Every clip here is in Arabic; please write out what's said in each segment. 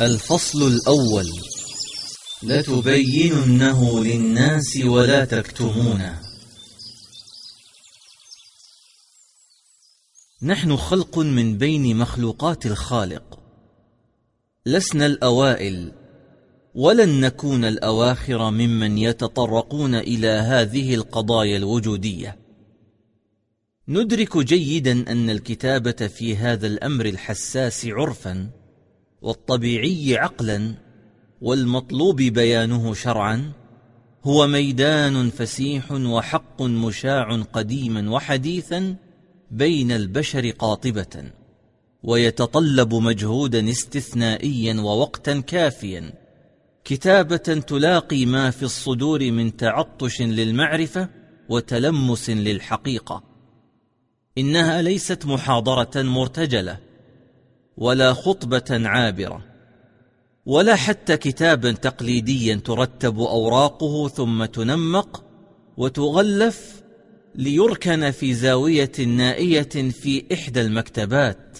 الفصل الأول. لتبيننه للناس ولا تكتمونه. نحن خلق من بين مخلوقات الخالق. لسنا الأوائل ولن نكون الأواخر ممن يتطرقون إلى هذه القضايا الوجودية. ندرك جيدا أن الكتابة في هذا الأمر الحساس عرفا. والطبيعي عقلا والمطلوب بيانه شرعا هو ميدان فسيح وحق مشاع قديما وحديثا بين البشر قاطبة ويتطلب مجهودا استثنائيا ووقتا كافيا كتابة تلاقي ما في الصدور من تعطش للمعرفة وتلمس للحقيقة. إنها ليست محاضرة مرتجلة ولا خطبة عابرة ولا حتى كتابا تقليديا ترتب أوراقه ثم تنمق وتغلف ليركن في زاوية نائية في إحدى المكتبات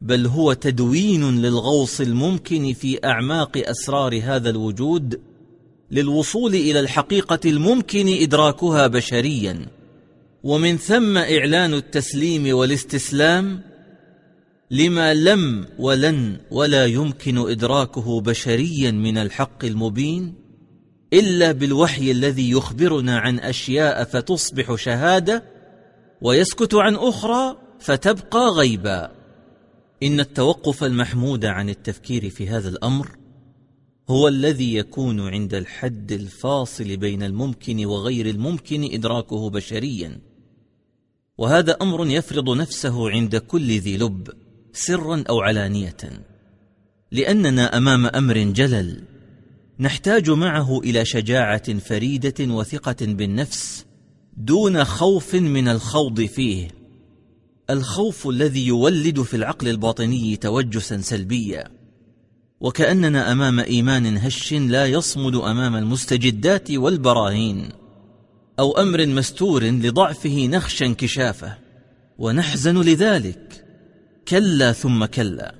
بل هو تدوين للغوص الممكن في أعماق أسرار هذا الوجود للوصول إلى الحقيقة الممكن إدراكها بشريا. ومن ثم إعلان التسليم والاستسلام لما لم ولن ولا يمكن إدراكه بشريا من الحق المبين إلا بالوحي الذي يخبرنا عن أشياء فتصبح شهادة ويسكت عن أخرى فتبقى غيبا. إن التوقف المحمود عن التفكير في هذا الأمر هو الذي يكون عند الحد الفاصل بين الممكن وغير الممكن إدراكه بشريا. وهذا أمر يفرض نفسه عند كل ذي لب. سرا أو علانية. لأننا أمام أمر جلل نحتاج معه إلى شجاعة فريدة وثقة بالنفس دون خوف من الخوض فيه. الخوف الذي يولد في العقل الباطني توجسا سلبيا. وكأننا أمام إيمان هش لا يصمد أمام المستجدات والبراهين أو أمر مستور لضعفه نخشى انكشافه ونحزن لذلك. كلا ثم كلا.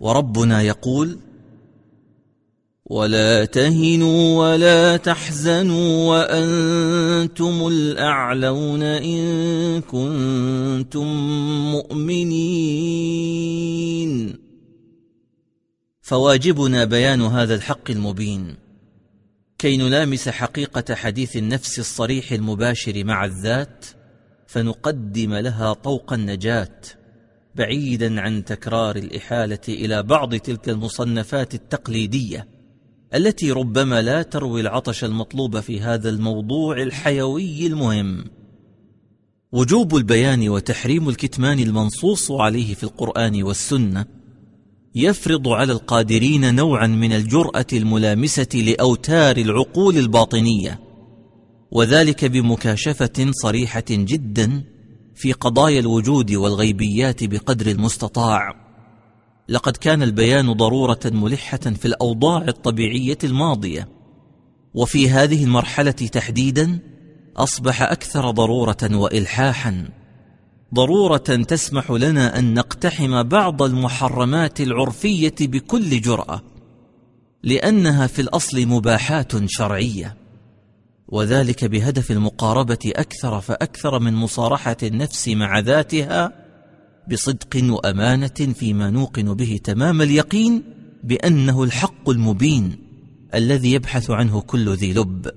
وربنا يقول ولا تهنوا ولا تحزنوا وأنتم الأعلون إن كنتم مؤمنين. فواجبنا بيان هذا الحق المبين. كي نلامس حقيقة حديث النفس الصريح المباشر مع الذات فنقدم لها طوق النجاة. بعيدا عن تكرار الإحالة إلى بعض تلك المصنفات التقليدية التي ربما لا تروي العطش المطلوب في هذا الموضوع الحيوي المهم. وجوب البيان وتحريم الكتمان المنصوص عليه في القرآن والسنة يفرض على القادرين نوعا من الجرأة الملامسة لأوتار العقول الباطنية وذلك بمكاشفة صريحة جدا في قضايا الوجود والغيبيات بقدر المستطاع. لقد كان البيان ضرورة ملحة في الأوضاع الطبيعية الماضية. وفي هذه المرحلة تحديدا أصبح أكثر ضرورة وإلحاحا. ضرورة تسمح لنا أن نقتحم بعض المحرمات العرفية بكل جرأة لأنها في الأصل مباحات شرعية. وذلك بهدف المقاربة أكثر فأكثر من مصارحة النفس مع ذاتها بصدق وأمانة فيما نوقن به تمام اليقين بأنه الحق المبين الذي يبحث عنه كل ذي لب.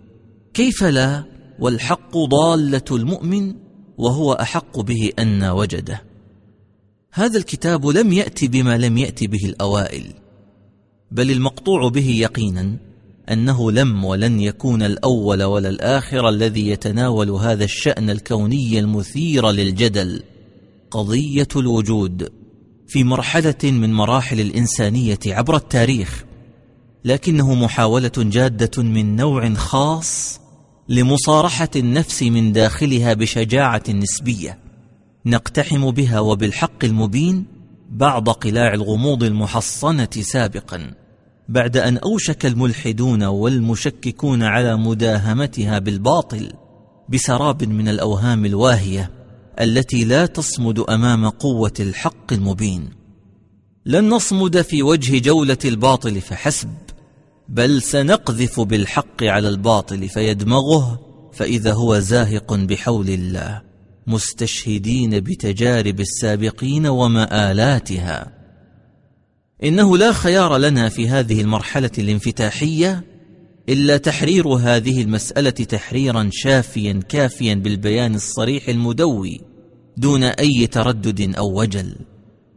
كيف لا؟ والحق ضالة المؤمن وهو أحق به أن وجده. هذا الكتاب لم يات بما لم يات به الأوائل بل المقطوع به يقينا أنه لم ولن يكون الأول ولا الآخر الذي يتناول هذا الشأن الكوني المثير للجدل. قضية الوجود في مرحلة من مراحل الإنسانية عبر التاريخ لكنه محاولة جادة من نوع خاص لمصارحة النفس من داخلها بشجاعة نسبية نقتحم بها وبالحق المبين بعض قلاع الغموض المحصنة سابقا. بعد أن أوشك الملحدون والمشككون على مداهمتها بالباطل بسراب من الأوهام الواهية التي لا تصمد أمام قوة الحق المبين. لن نصمد في وجه جولة الباطل فحسب بل سنقذف بالحق على الباطل فيدمغه فإذا هو زاهق بحول الله مستشهدين بتجارب السابقين ومآلاتها. إنه لا خيار لنا في هذه المرحلة الانفتاحية إلا تحرير هذه المسألة تحريرا شافيا كافيا بالبيان الصريح المدوي دون أي تردد أو وجل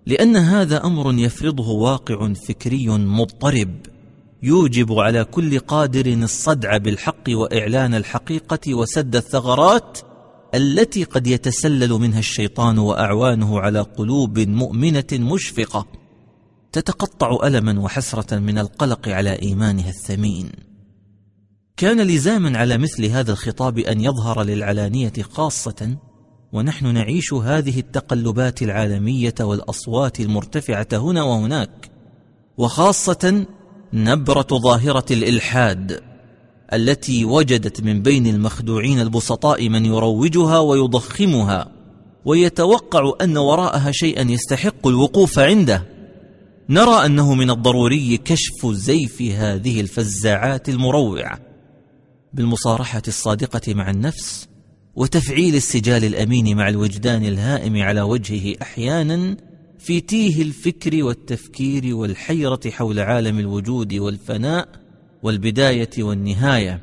لأن هذا أمر يفرضه واقع فكري مضطرب يوجب على كل قادر الصدع بالحق وإعلان الحقيقة وسد الثغرات التي قد يتسلل منها الشيطان وأعوانه على قلوب مؤمنة مشفقة. تتقطع ألما وحسرة من القلق على إيمانها الثمين. كان لزاما على مثل هذا الخطاب أن يظهر للعلانية خاصة ونحن نعيش هذه التقلبات العالمية والأصوات المرتفعة هنا وهناك وخاصة نبرة ظاهرة الإلحاد التي وجدت من بين المخدوعين البسطاء من يروجها ويضخمها ويتوقع أن وراءها شيئا يستحق الوقوف عنده. نرى أنه من الضروري كشف زيف هذه الفزاعات المروعة بالمصارحة الصادقة مع النفس وتفعيل السجال الأمين مع الوجدان الهائم على وجهه أحيانا في تيه الفكر والتفكير والحيرة حول عالم الوجود والفناء والبداية والنهاية.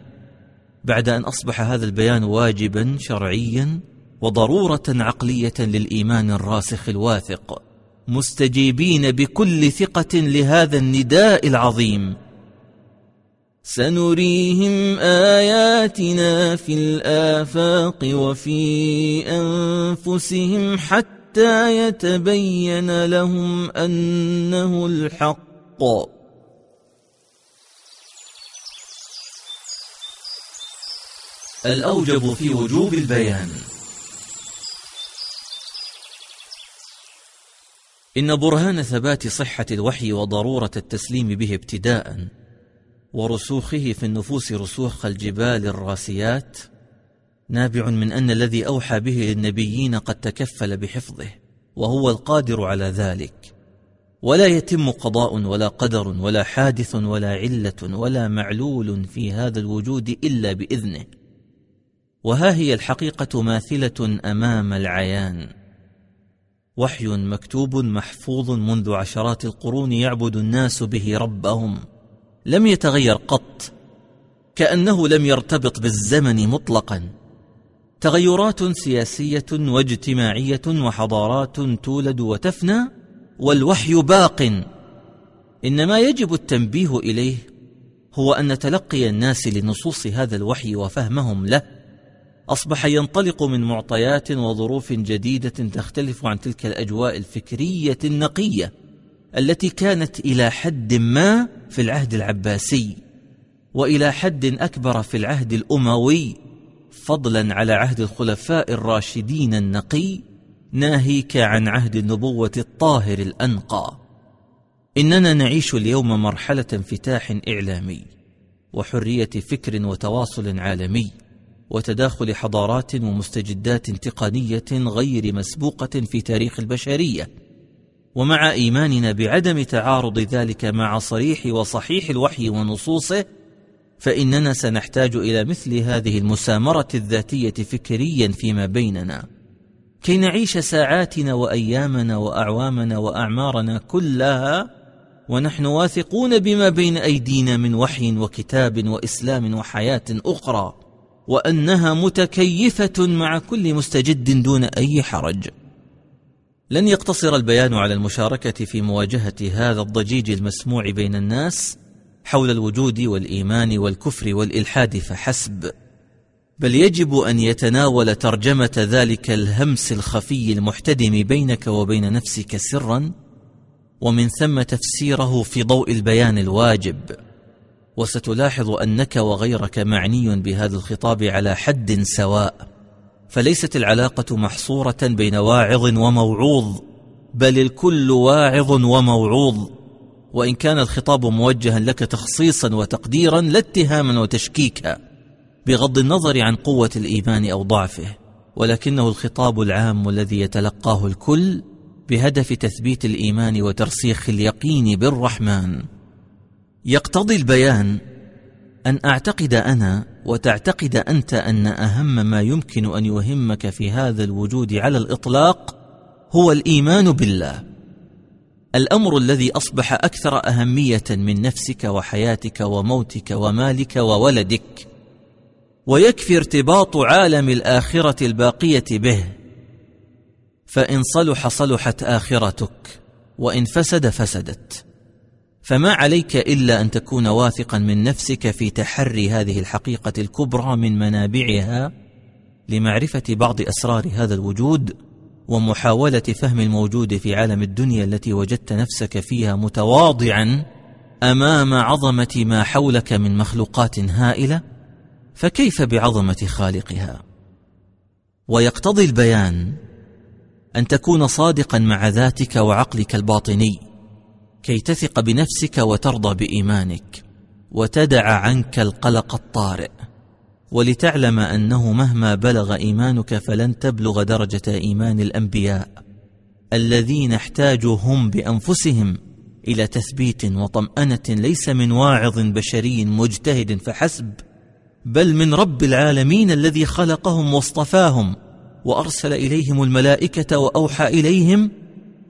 بعد أن أصبح هذا البيان واجبا شرعيا وضرورة عقلية للإيمان الراسخ الواثق. مستجيبين بكل ثقة لهذا النداء العظيم. سنريهم آياتنا في الآفاق وفي أنفسهم حتى يتبين لهم أنه الحق. الأوجب في وجوب البيان. إن برهان ثبات صحة الوحي وضرورة التسليم به ابتداء ورسوخه في النفوس رسوخ الجبال الراسيات نابع من أن الذي أوحى به للنبيين قد تكفل بحفظه وهو القادر على ذلك. ولا يتم قضاء ولا قدر ولا حادث ولا علة ولا معلول في هذا الوجود إلا بإذنه. وها هي الحقيقة ماثلة أمام العيان. وحي مكتوب محفوظ منذ عشرات القرون يعبد الناس به ربهم. لم يتغير قط كأنه لم يرتبط بالزمن مطلقا. تغيرات سياسية واجتماعية وحضارات تولد وتفنى والوحي باق. إنما يجب التنبيه إليه هو أن تلقي الناس لنصوص هذا الوحي وفهمهم له. أصبح ينطلق من معطيات وظروف جديدة تختلف عن تلك الأجواء الفكرية النقية التي كانت إلى حد ما في العهد العباسي وإلى حد أكبر في العهد الأموي فضلا على عهد الخلفاء الراشدين النقي ناهيك عن عهد النبوة الطاهر الأنقى. إننا نعيش اليوم مرحلة انفتاح إعلامي وحرية فكر وتواصل عالمي. وتداخل حضارات ومستجدات تقنية غير مسبوقة في تاريخ البشرية. ومع إيماننا بعدم تعارض ذلك مع صريح وصحيح الوحي ونصوصه فإننا سنحتاج إلى مثل هذه المسامرة الذاتية فكريا فيما بيننا. كي نعيش ساعاتنا وأيامنا وأعوامنا وأعمارنا كلها ونحن واثقون بما بين أيدينا من وحي وكتاب وإسلام وحياة أخرى. وأنها متكيفة مع كل مستجد دون أي حرج. لن يقتصر البيان على المشاركة في مواجهة هذا الضجيج المسموع بين الناس حول الوجود والإيمان والكفر والإلحاد فحسب. بل يجب أن يتناول ترجمة ذلك الهمس الخفي المحتدم بينك وبين نفسك سرا ومن ثم تفسيره في ضوء البيان الواجب. وستلاحظ أنك وغيرك معني بهذا الخطاب على حد سواء. فليست العلاقة محصورة بين واعظ وموعوظ بل الكل واعظ وموعوظ. وإن كان الخطاب موجها لك تخصيصا وتقديرا لا اتهاما وتشكيكا بغض النظر عن قوة الإيمان أو ضعفه. ولكنه الخطاب العام الذي يتلقاه الكل بهدف تثبيت الإيمان وترسيخ اليقين بالرحمن. يقتضي البيان أن أعتقد أنا وتعتقد أنت أن أهم ما يمكن أن يهمك في هذا الوجود على الإطلاق هو الإيمان بالله. الأمر الذي أصبح أكثر أهمية من نفسك وحياتك وموتك ومالك وولدك ويكفي ارتباط عالم الآخرة الباقية به. فإن صلح صلحت آخرتك وإن فسد فسدت. فما عليك إلا أن تكون واثقا من نفسك في تحري هذه الحقيقة الكبرى من منابعها لمعرفة بعض أسرار هذا الوجود ومحاولة فهم الموجود في عالم الدنيا التي وجدت نفسك فيها متواضعا أمام عظمة ما حولك من مخلوقات هائلة فكيف بعظمة خالقها؟ ويقتضي البيان أن تكون صادقا مع ذاتك وعقلك الباطني. كي تثق بنفسك وترضى بإيمانك وتدع عنك القلق الطارئ ولتعلم أنه مهما بلغ إيمانك فلن تبلغ درجة إيمان الأنبياء الذين احتاجوا هم بأنفسهم إلى تثبيت وطمأنة ليس من واعظ بشري مجتهد فحسب بل من رب العالمين الذي خلقهم واصطفاهم وأرسل إليهم الملائكة وأوحى إليهم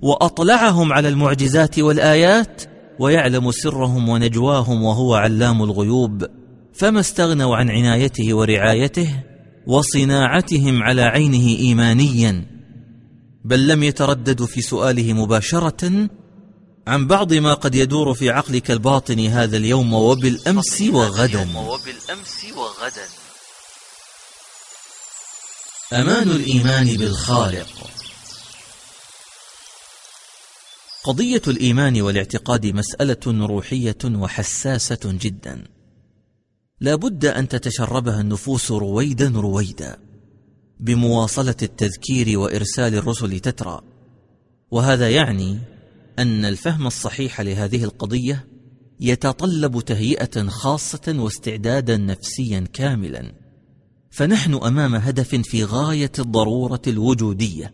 وأطلعهم على المعجزات والآيات ويعلم سرهم ونجواهم وهو علام الغيوب فما استغنوا عن عنايته ورعايته وصناعتهم على عينه ايمانيا بل لم يترددوا في سؤاله مباشرة عن بعض ما قد يدور في عقلك الباطن هذا اليوم وبالأمس وغدا. أمان الإيمان بالخالق. قضية الإيمان والاعتقاد مسألة روحية وحساسة جدا. لا بد أن تتشربها النفوس رويدا رويدا بمواصلة التذكير وإرسال الرسل تترى. وهذا يعني أن الفهم الصحيح لهذه القضية يتطلب تهيئة خاصة واستعدادا نفسيا كاملا. فنحن أمام هدف في غاية الضرورة الوجودية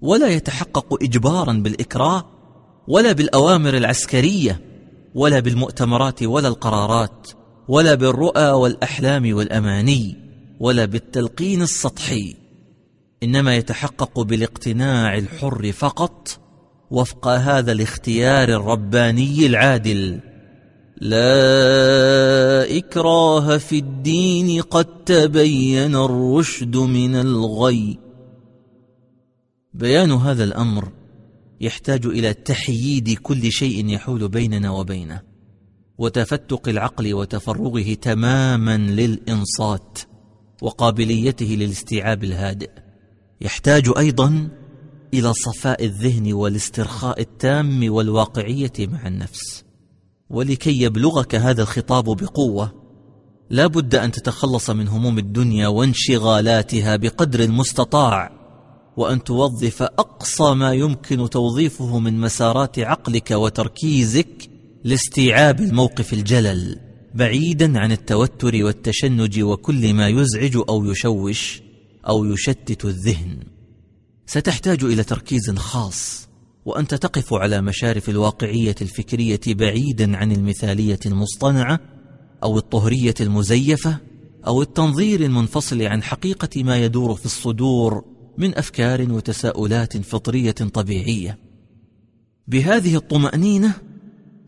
ولا يتحقق اجبارا بالإكراه ولا بالأوامر العسكرية ولا بالمؤتمرات ولا القرارات ولا بالرؤى والأحلام والأماني ولا بالتلقين السطحي. إنما يتحقق بالاقتناع الحر فقط وفق هذا الاختيار الرباني العادل. لا إكراه في الدين قد تبين الرشد من الغي. بيان هذا الأمر يحتاج إلى تحييد كل شيء يحول بيننا وبينه وتفتق العقل وتفرغه تماما للإنصات وقابليته للاستيعاب الهادئ. يحتاج أيضا إلى صفاء الذهن والاسترخاء التام والواقعية مع النفس. ولكي يبلغك هذا الخطاب بقوة لا بد أن تتخلص من هموم الدنيا وانشغالاتها بقدر المستطاع. وأن توظف أقصى ما يمكن توظيفه من مسارات عقلك وتركيزك لاستيعاب الموقف الجلل بعيدا عن التوتر والتشنج وكل ما يزعج أو يشوش أو يشتت الذهن. ستحتاج إلى تركيز خاص وأنت تقف على مشارف الواقعية الفكرية بعيدا عن المثالية المصطنعة أو الطهرية المزيفة أو التنظير المنفصل عن حقيقة ما يدور في الصدور من أفكار وتساؤلات فطرية طبيعية. بهذه الطمأنينة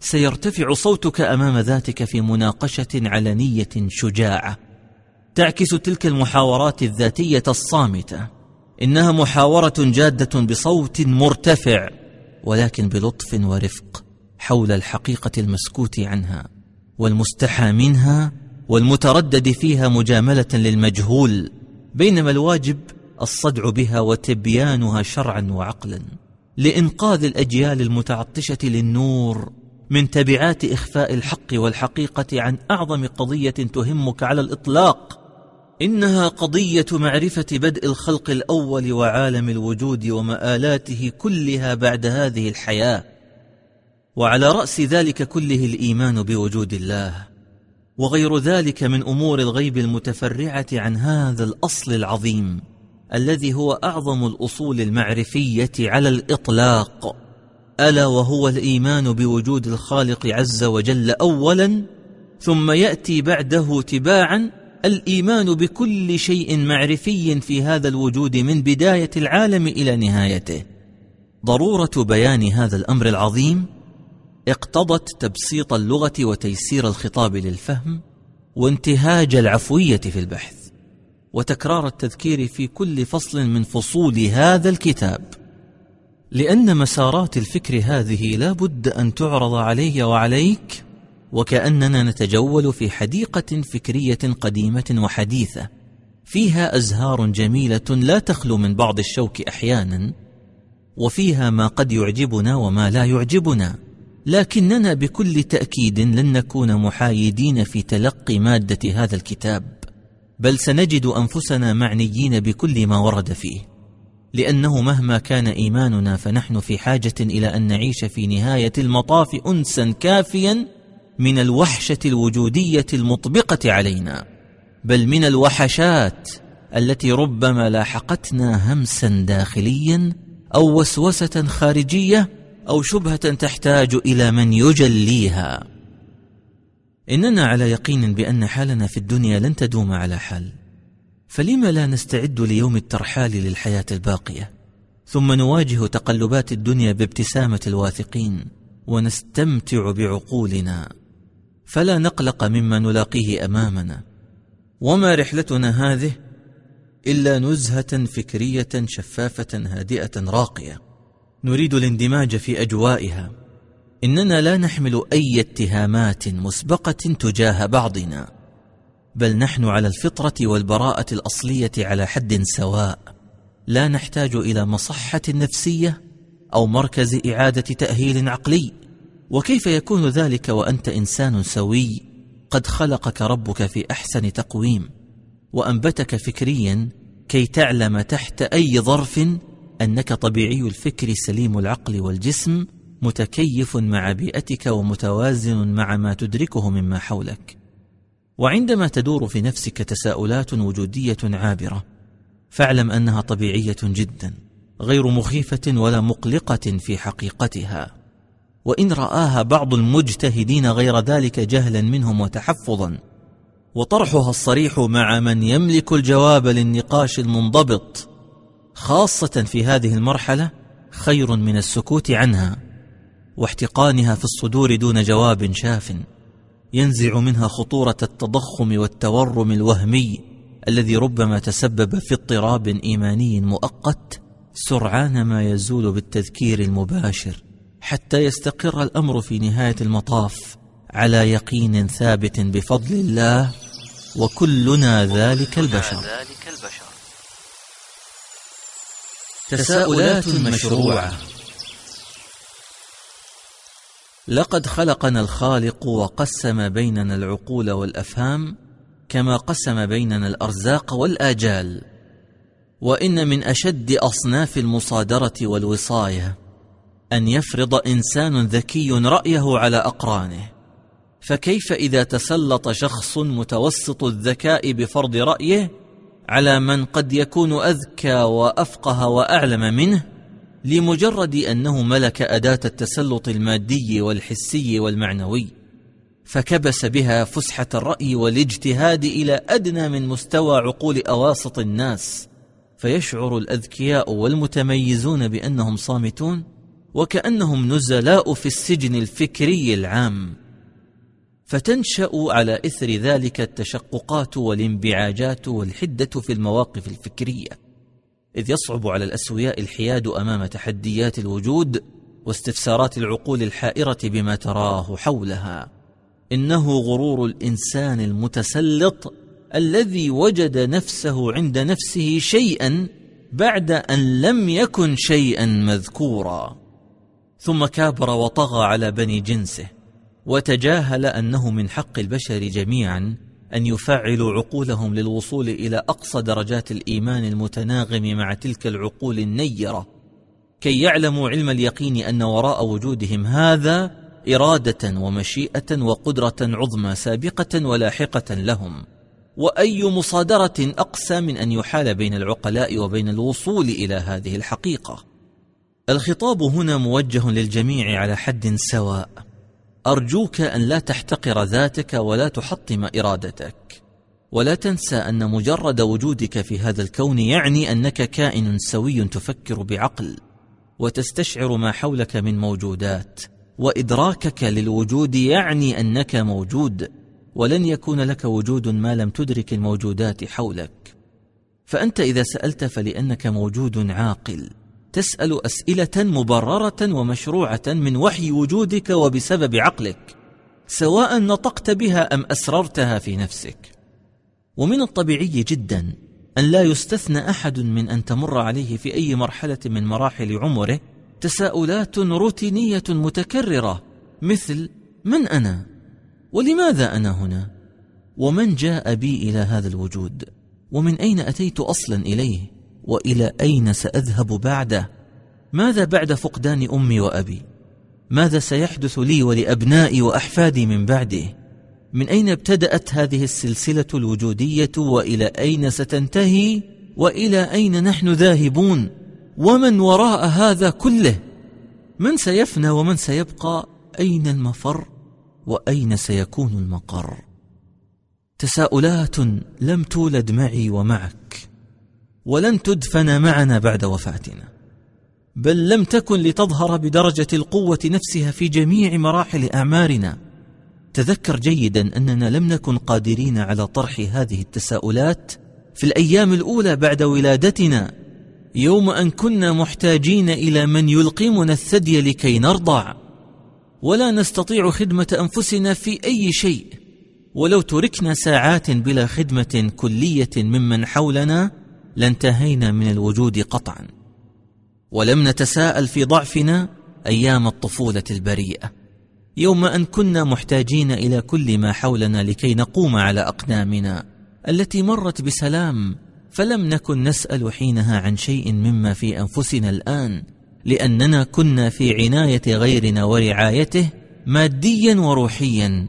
سيرتفع صوتك أمام ذاتك في مناقشة علنية شجاعة تعكس تلك المحاورات الذاتية الصامتة. إنها محاورة جادة بصوت مرتفع ولكن بلطف ورفق حول الحقيقة المسكوت عنها والمستحى منها والمتردد فيها مجاملة للمجهول. بينما الواجب الصدع بها وتبيانها شرعا وعقلا. لإنقاذ الأجيال المتعطشة للنور من تبعات إخفاء الحق والحقيقة عن أعظم قضية تهمك على الإطلاق. إنها قضية معرفة بدء الخلق الأول وعالم الوجود ومآلاته كلها بعد هذه الحياة. وعلى رأس ذلك كله الإيمان بوجود الله. وغير ذلك من أمور الغيب المتفرعة عن هذا الأصل العظيم. الذي هو أعظم الأصول المعرفية على الإطلاق ألا وهو الإيمان بوجود الخالق عز وجل اولا ثم يأتي بعده تباعا الإيمان بكل شيء معرفي في هذا الوجود من بداية العالم إلى نهايته. ضرورة بيان هذا الأمر العظيم اقتضت تبسيط اللغة وتيسير الخطاب للفهم وانتهاج العفوية في البحث. وتكرار التذكير في كل فصل من فصول هذا الكتاب. لأن مسارات الفكر هذه لا بد أن تعرض علي وعليك وكأننا نتجول في حديقة فكرية قديمة وحديثة فيها أزهار جميلة لا تخلو من بعض الشوك أحيانا وفيها ما قد يعجبنا وما لا يعجبنا. لكننا بكل تأكيد لن نكون محايدين في تلقي مادة هذا الكتاب. بل سنجد أنفسنا معنيين بكل ما ورد فيه. لأنه مهما كان إيماننا فنحن في حاجة إلى أن نعيش في نهاية المطاف انسا كافيا من الوحشة الوجودية المطبقة علينا بل من الوحشات التي ربما لاحقتنا همسا داخليا أو وسوسة خارجية أو شبهة تحتاج إلى من يجليها. إننا على يقين بأن حالنا في الدنيا لن تدوم على حال. فلم لا نستعد ليوم الترحال للحياة الباقية؟ ثم نواجه تقلبات الدنيا بابتسامة الواثقين ونستمتع بعقولنا. فلا نقلق مما نلاقيه أمامنا. وما رحلتنا هذه إلا نزهة فكرية شفافة هادئة راقية. نريد الاندماج في أجوائها. إننا لا نحمل أي اتهامات مسبقة تجاه بعضنا بل نحن على الفطرة والبراءة الأصلية على حد سواء لا نحتاج إلى مصحة نفسية أو مركز إعادة تأهيل عقلي. وكيف يكون ذلك وأنت إنسان سوي؟ قد خلقك ربك في أحسن تقويم وأنبتك فكريا كي تعلم تحت أي ظرف أنك طبيعي الفكر سليم العقل والجسم متكيف مع بيئتك ومتوازن مع ما تدركه مما حولك. وعندما تدور في نفسك تساؤلات وجودية عابرة فاعلم أنها طبيعية جدا غير مخيفة ولا مقلقة في حقيقتها. وإن رآها بعض المجتهدين غير ذلك جهلا منهم وتحفظا. وطرحها الصريح مع من يملك الجواب للنقاش المنضبط خاصة في هذه المرحلة خير من السكوت عنها. واحتقانها في الصدور دون جواب شاف ينزع منها خطورة التضخم والتورم الوهمي الذي ربما تسبب في اضطراب إيماني مؤقت سرعان ما يزول بالتذكير المباشر حتى يستقر الأمر في نهاية المطاف على يقين ثابت بفضل الله وكلنا ذلك البشر. تساؤلات مشروعة. لقد خلقنا الخالق وقسم بيننا العقول والأفهام كما قسم بيننا الأرزاق والآجال. وإن من أشد أصناف المصادرة والوصاية أن يفرض إنسان ذكي رأيه على أقرانه. فكيف إذا تسلط شخص متوسط الذكاء بفرض رأيه على من قد يكون أذكى وأفقه وأعلم منه؟ لمجرد أنه ملك أداة التسلط المادي والحسي والمعنوي فكبس بها فسحة الرأي والاجتهاد إلى أدنى من مستوى عقول أواسط الناس فيشعر الأذكياء والمتميزون بأنهم صامتون وكأنهم نزلاء في السجن الفكري العام. فتنشأ على إثر ذلك التشققات والانبعاجات والحدة في المواقف الفكرية. إذ يصعب على الأسوياء الحياد أمام تحديات الوجود واستفسارات العقول الحائرة بما تراه حولها. إنه غرور الإنسان المتسلط الذي وجد نفسه عند نفسه شيئا بعد أن لم يكن شيئا مذكورا. ثم كابر وطغى على بني جنسه وتجاهل أنه من حق البشر جميعا أن يفعلوا عقولهم للوصول إلى أقصى درجات الإيمان المتناغم مع تلك العقول النيرة. كي يعلموا علم اليقين أن وراء وجودهم هذا إرادة ومشيئة وقدرة عظمى سابقة ولاحقة لهم. وأي مصادرة أقسى من أن يحال بين العقلاء وبين الوصول إلى هذه الحقيقة؟ الخطاب هنا موجه للجميع على حد سواء. أرجوك أن لا تحتقر ذاتك ولا تحطم إرادتك. ولا تنسى أن مجرد وجودك في هذا الكون يعني أنك كائن سوي تفكر بعقل وتستشعر ما حولك من موجودات. وإدراكك للوجود يعني أنك موجود ولن يكون لك وجود ما لم تدرك الموجودات حولك. فأنت إذا سألت فلأنك موجود عاقل. تسأل أسئلة مبررة ومشروعة من وحي وجودك وبسبب عقلك سواء نطقت بها أم أسررتها في نفسك. ومن الطبيعي جدا أن لا يستثنى أحد من أن تمر عليه في أي مرحلة من مراحل عمره تساؤلات روتينية متكررة مثل من أنا؟ ولماذا أنا هنا؟ ومن جاء بي إلى هذا الوجود؟ ومن أين أتيت أصلا إليه؟ وإلى أين سأذهب بعده؟ ماذا بعد فقدان أمي وأبي؟ ماذا سيحدث لي ولأبنائي وأحفادي من بعده؟ من أين ابتدأت هذه السلسلة الوجودية وإلى أين ستنتهي؟ وإلى أين نحن ذاهبون؟ ومن وراء هذا كله؟ من سيفنى ومن سيبقى؟ أين المفر؟ وأين سيكون المقر؟ تساؤلات لم تولد معي ومعك. ولن تدفن معنا بعد وفاتنا بل لم تكن لتظهر بدرجة القوة نفسها في جميع مراحل أعمارنا. تذكر جيدا أننا لم نكن قادرين على طرح هذه التساؤلات في الأيام الأولى بعد ولادتنا يوم أن كنا محتاجين إلى من يلقمنا الثدي لكي نرضع. ولا نستطيع خدمة أنفسنا في أي شيء ولو تركنا ساعات بلا خدمة كلية ممن حولنا لانتهينا من الوجود قطعا ولم نتساءل في ضعفنا أيام الطفولة البريئة يوم أن كنا محتاجين إلى كل ما حولنا لكي نقوم على أقدامنا التي مرت بسلام فلم نكن نسأل حينها عن شيء مما في أنفسنا الآن لأننا كنا في عناية غيرنا ورعايته ماديا وروحيا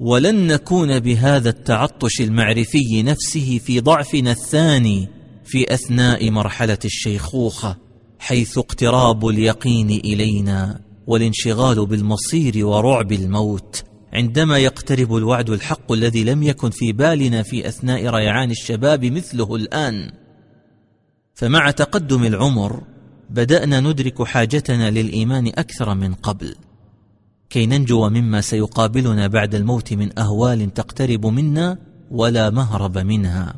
ولن نكون بهذا التعطش المعرفي نفسه في ضعفنا الثاني في أثناء مرحلة الشيخوخة حيث اقتراب اليقين إلينا والانشغال بالمصير ورعب الموت. عندما يقترب الوعد الحق الذي لم يكن في بالنا في أثناء ريعان الشباب مثله الآن. فمع تقدم العمر بدأنا ندرك حاجتنا للإيمان أكثر من قبل. كي ننجو مما سيقابلنا بعد الموت من أهوال تقترب منا ولا مهرب منها.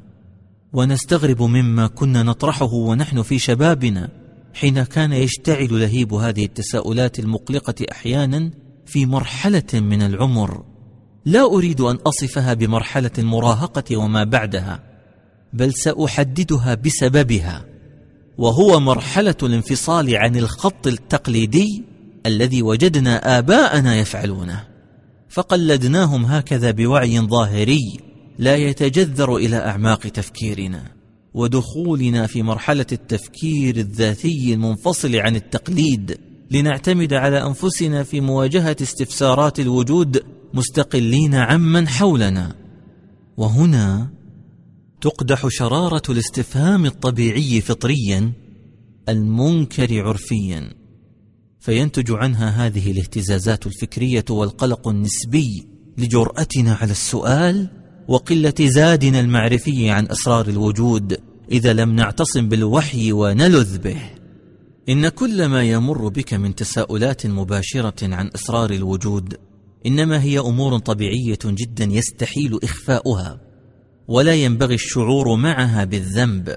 ونستغرب مما كنا نطرحه ونحن في شبابنا حين كان يشتعل لهيب هذه التساؤلات المقلقة أحيانا في مرحلة من العمر. لا أريد أن أصفها بمرحلة المراهقة وما بعدها بل سأحددها بسببها وهو مرحلة الانفصال عن الخط التقليدي الذي وجدنا آباءنا يفعلونه فقلدناهم هكذا بوعي ظاهري لا يتجذر إلى أعماق تفكيرنا ودخولنا في مرحلة التفكير الذاتي المنفصل عن التقليد لنعتمد على أنفسنا في مواجهة استفسارات الوجود مستقلين عمن حولنا. وهنا تقدح شرارة الاستفهام الطبيعي فطريا المنكر عرفيا. فينتج عنها هذه الاهتزازات الفكرية والقلق النسبي لجرأتنا على السؤال وقلة زادنا المعرفي عن أسرار الوجود إذا لم نعتصم بالوحي ونلذ به. إن كل ما يمر بك من تساؤلات مباشرة عن أسرار الوجود إنما هي أمور طبيعية جدا يستحيل إخفاؤها ولا ينبغي الشعور معها بالذنب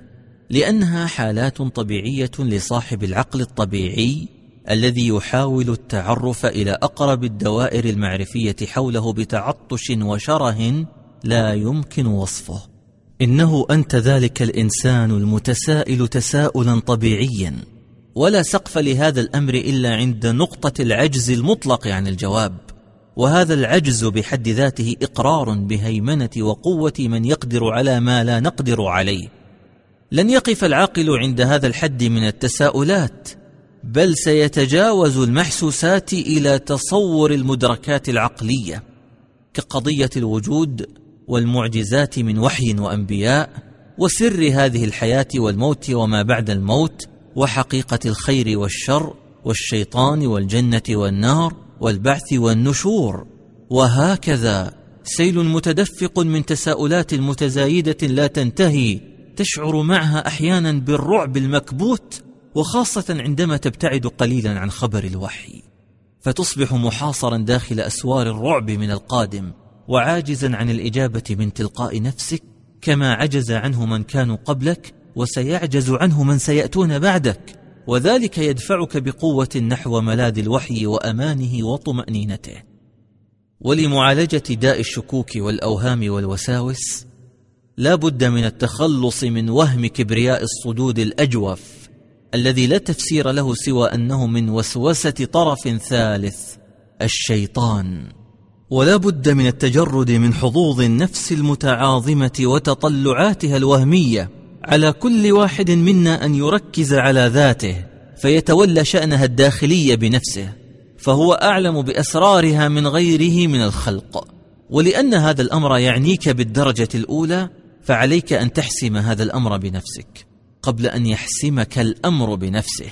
لأنها حالات طبيعية لصاحب العقل الطبيعي الذي يحاول التعرف إلى أقرب الدوائر المعرفية حوله بتعطش وشره لا يمكن وصفه. إنه أنت ذلك الإنسان المتسائل تساؤلا طبيعيا. ولا سقف لهذا الأمر إلا عند نقطة العجز المطلق عن الجواب. وهذا العجز بحد ذاته إقرار بهيمنة وقوة من يقدر على ما لا نقدر عليه. لن يقف العاقل عند هذا الحد من التساؤلات. بل سيتجاوز المحسوسات إلى تصور المدركات العقلية كقضية الوجود والمعجزات من وحي وأنبياء وسر هذه الحياة والموت وما بعد الموت وحقيقة الخير والشر والشيطان والجنة والنار والبعث والنشور. وهكذا سيل متدفق من تساؤلات متزايدة لا تنتهي تشعر معها أحيانا بالرعب المكبوت وخاصة عندما تبتعد قليلا عن خبر الوحي فتصبح محاصرا داخل أسوار الرعب من القادم وعاجزا عن الإجابة من تلقاء نفسك كما عجز عنه من كانوا قبلك وسيعجز عنه من سيأتون بعدك. وذلك يدفعك بقوة نحو ملاذ الوحي وأمانه وطمأنينته. ولمعالجة داء الشكوك والأوهام والوساوس لا بد من التخلص من وهم كبرياء الصدود الأجوف الذي لا تفسير له سوى أنه من وسوسة طرف ثالث الشيطان. ولا بد من التجرد من حظوظ النفس المتعاظمة وتطلعاتها الوهمية. على كل واحد منا أن يركز على ذاته فيتولى شأنها الداخلي بنفسه. فهو أعلم بأسرارها من غيره من الخلق. ولأن هذا الأمر يعنيك بالدرجة الأولى فعليك أن تحسم هذا الأمر بنفسك. قبل أن يحسمك الأمر بنفسه.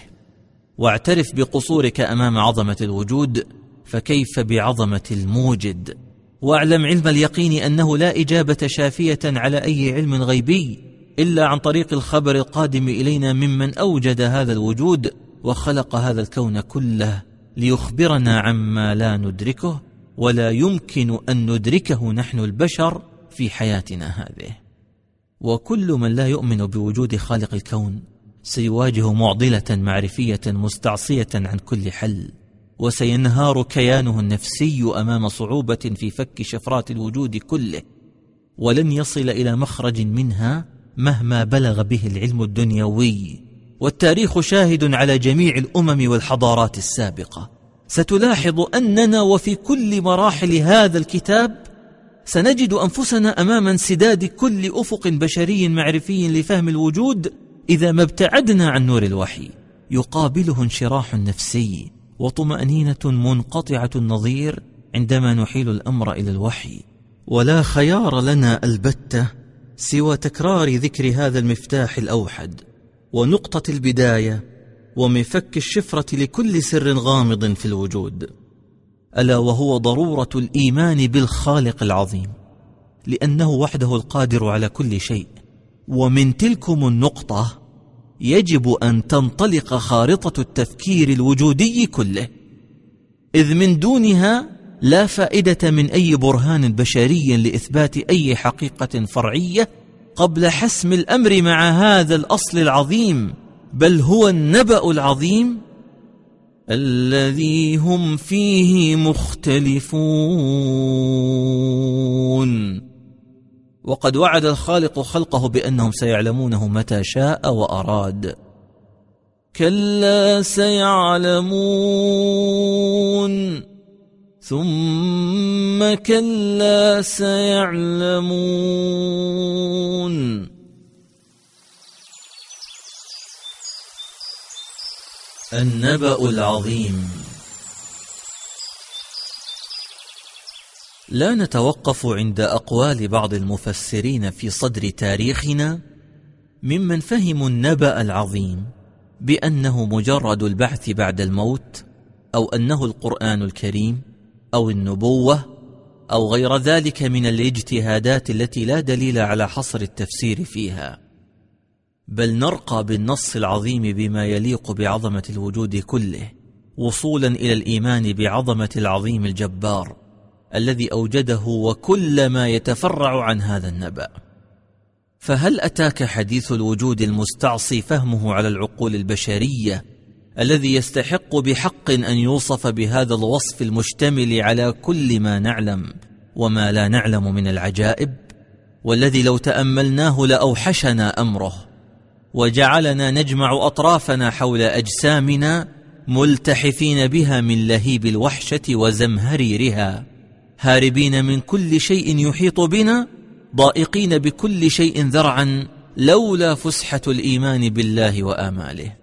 واعترف بقصورك أمام عظمة الوجود فكيف بعظمة الموجد؟ واعلم علم اليقين أنه لا إجابة شافية على أي علم غيبي إلا عن طريق الخبر القادم إلينا ممن أوجد هذا الوجود وخلق هذا الكون كله ليخبرنا عما لا ندركه ولا يمكن أن ندركه نحن البشر في حياتنا هذه. وكل من لا يؤمن بوجود خالق الكون سيواجه معضلة معرفية مستعصية عن كل حل وسينهار كيانه النفسي أمام صعوبة في فك شفرات الوجود كله ولن يصل إلى مخرج منها مهما بلغ به العلم الدنيوي. والتاريخ شاهد على جميع الأمم والحضارات السابقة. ستلاحظ أننا وفي كل مراحل هذا الكتاب سنجد أنفسنا أمام انسداد كل أفق بشري معرفي لفهم الوجود إذا ما ابتعدنا عن نور الوحي. يقابله انشراح نفسي وطمأنينة منقطعة النظير عندما نحيل الأمر إلى الوحي. ولا خيار لنا البتة سوى تكرار ذكر هذا المفتاح الأوحد ونقطة البداية ومفك الشفرة لكل سر غامض في الوجود. ألا وهو ضرورة الإيمان بالخالق العظيم لأنه وحده القادر على كل شيء. ومن تلكم النقطة يجب أن تنطلق خارطة التفكير الوجودي كله. إذ من دونها لا فائدة من أي برهان بشري لإثبات أي حقيقة فرعية قبل حسم الأمر مع هذا الأصل العظيم بل هو النبأ العظيم الذي هم فيه مختلفون. وقد وعد الخالق خلقه بأنهم سيعلمونه متى شاء وأراد. كلا سيعلمون. ثم كلا سيعلمون. النبأ العظيم. لا نتوقف عند أقوال بعض المفسرين في صدر تاريخنا ممن فهموا النبأ العظيم بأنه مجرد البعث بعد الموت أو أنه القرآن الكريم أو النبوة أو غير ذلك من الاجتهادات التي لا دليل على حصر التفسير فيها. بل نرقى بالنص العظيم بما يليق بعظمة الوجود كله وصولا إلى الإيمان بعظمة العظيم الجبار الذي أوجده وكل ما يتفرع عن هذا النبأ. فهل أتاك حديث الوجود المستعصي فهمه على العقول البشرية الذي يستحق بحق أن يوصف بهذا الوصف المشتمل على كل ما نعلم وما لا نعلم من العجائب؟ والذي لو تأملناه لأوحشنا أمره. وجعلنا نجمع أطرافنا حول أجسامنا ملتحفين بها من لهيب الوحشة وزمهريرها. هاربين من كل شيء يحيط بنا ضائقين بكل شيء ذرعا لولا فسحة الإيمان بالله وآماله.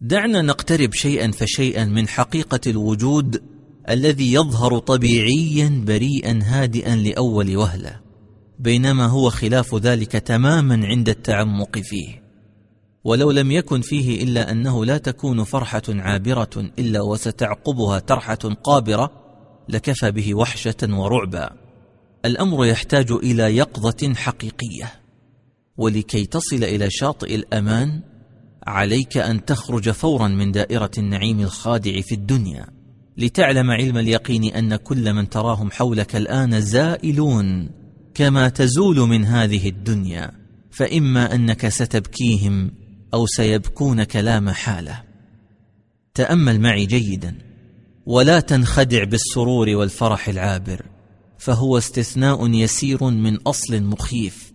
دعنا نقترب شيئا فشيئا من حقيقة الوجود الذي يظهر طبيعيا بريئا هادئا لأول وهلة. بينما هو خلاف ذلك تماما عند التعمق فيه. ولو لم يكن فيه إلا أنه لا تكون فرحة عابرة إلا وستعقبها ترحة قابرة لكفى به وحشة ورعبا. الأمر يحتاج إلى يقظة حقيقية. ولكي تصل إلى شاطئ الأمان عليك أن تخرج فورا من دائرة النعيم الخادع في الدنيا. لتعلم علم اليقين أن كل من تراهم حولك الآن زائلون. كما تزول من هذه الدنيا فإما أنك ستبكيهم أو سيبكونك لا محاله تأمل معي جيدا. ولا تنخدع بالسرور والفرح العابر فهو استثناء يسير من أصل مخيف.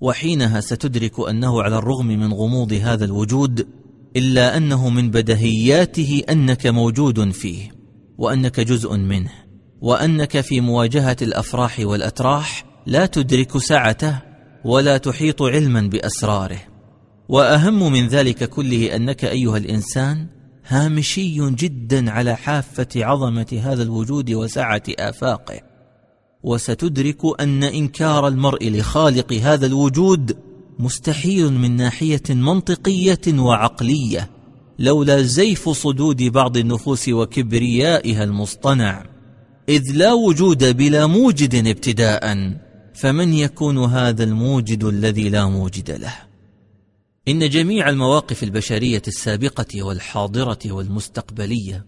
وحينها ستدرك أنه على الرغم من غموض هذا الوجود إلا أنه من بدهياته أنك موجود فيه وأنك جزء منه وأنك في مواجهة الأفراح والأتراح لا تدرك سعته ولا تحيط علما بأسراره. وأهم من ذلك كله أنك أيها الإنسان هامشي جدا على حافة عظمة هذا الوجود وسعة آفاقه. وستدرك أن إنكار المرء لخالق هذا الوجود مستحيل من ناحية منطقية وعقلية لولا زيف صدود بعض النفوس وكبريائها المصطنع. إذ لا وجود بلا موجد ابتداء. فمن يكون هذا الموجد الذي لا موجد له؟ إن جميع المواقف البشرية السابقة والحاضرة والمستقبلية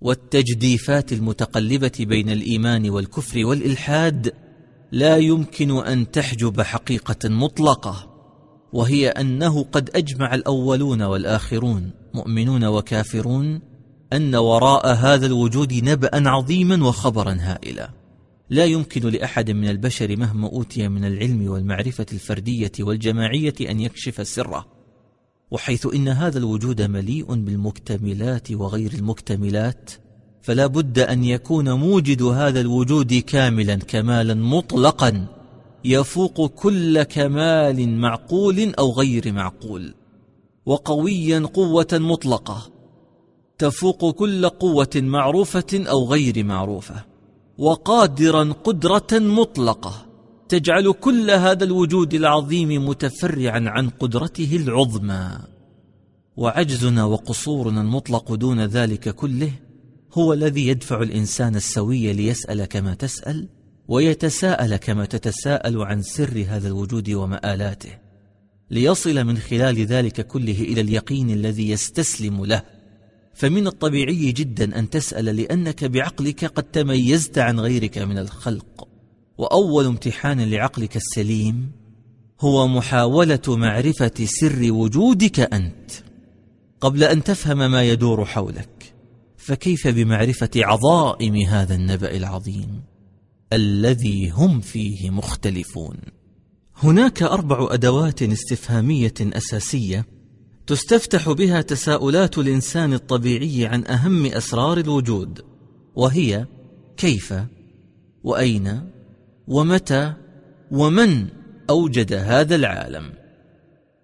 والتجديفات المتقلبة بين الإيمان والكفر والإلحاد لا يمكن أن تحجب حقيقة مطلقة وهي أنه قد أجمع الأولون والآخرون مؤمنون وكافرون أن وراء هذا الوجود نبأ عظيما وخبرا هائلا. لا يمكن لأحد من البشر مهما أوتي من العلم والمعرفة الفردية والجماعية أن يكشف سره وحيث إن هذا الوجود مليء بالمكتملات وغير المكتملات فلا بد أن يكون موجد هذا الوجود كاملا كمالا مطلقا يفوق كل كمال معقول أو غير معقول وقويا قوة مطلقة تفوق كل قوة معروفة أو غير معروفة. وقادرا قدره مطلقة تجعل كل هذا الوجود العظيم متفرعا عن قدرته العظمى. وعجزنا وقصورنا المطلق دون ذلك كله هو الذي يدفع الإنسان السوي ليسأل كما تسأل ويتساءل كما تتساءل عن سر هذا الوجود ومآلاته ليصل من خلال ذلك كله إلى اليقين الذي يستسلم له. فمن الطبيعي جدا أن تسأل لأنك بعقلك قد تميزت عن غيرك من الخلق. وأول امتحان لعقلك السليم هو محاولة معرفة سر وجودك أنت. قبل أن تفهم ما يدور حولك فكيف بمعرفة عظائم هذا النبأ العظيم الذي هم فيه مختلفون؟ هناك أربع أدوات استفهامية أساسية تستفتح بها تساؤلات الإنسان الطبيعي عن أهم أسرار الوجود وهي كيف وأين ومتى ومن أوجد هذا العالم؟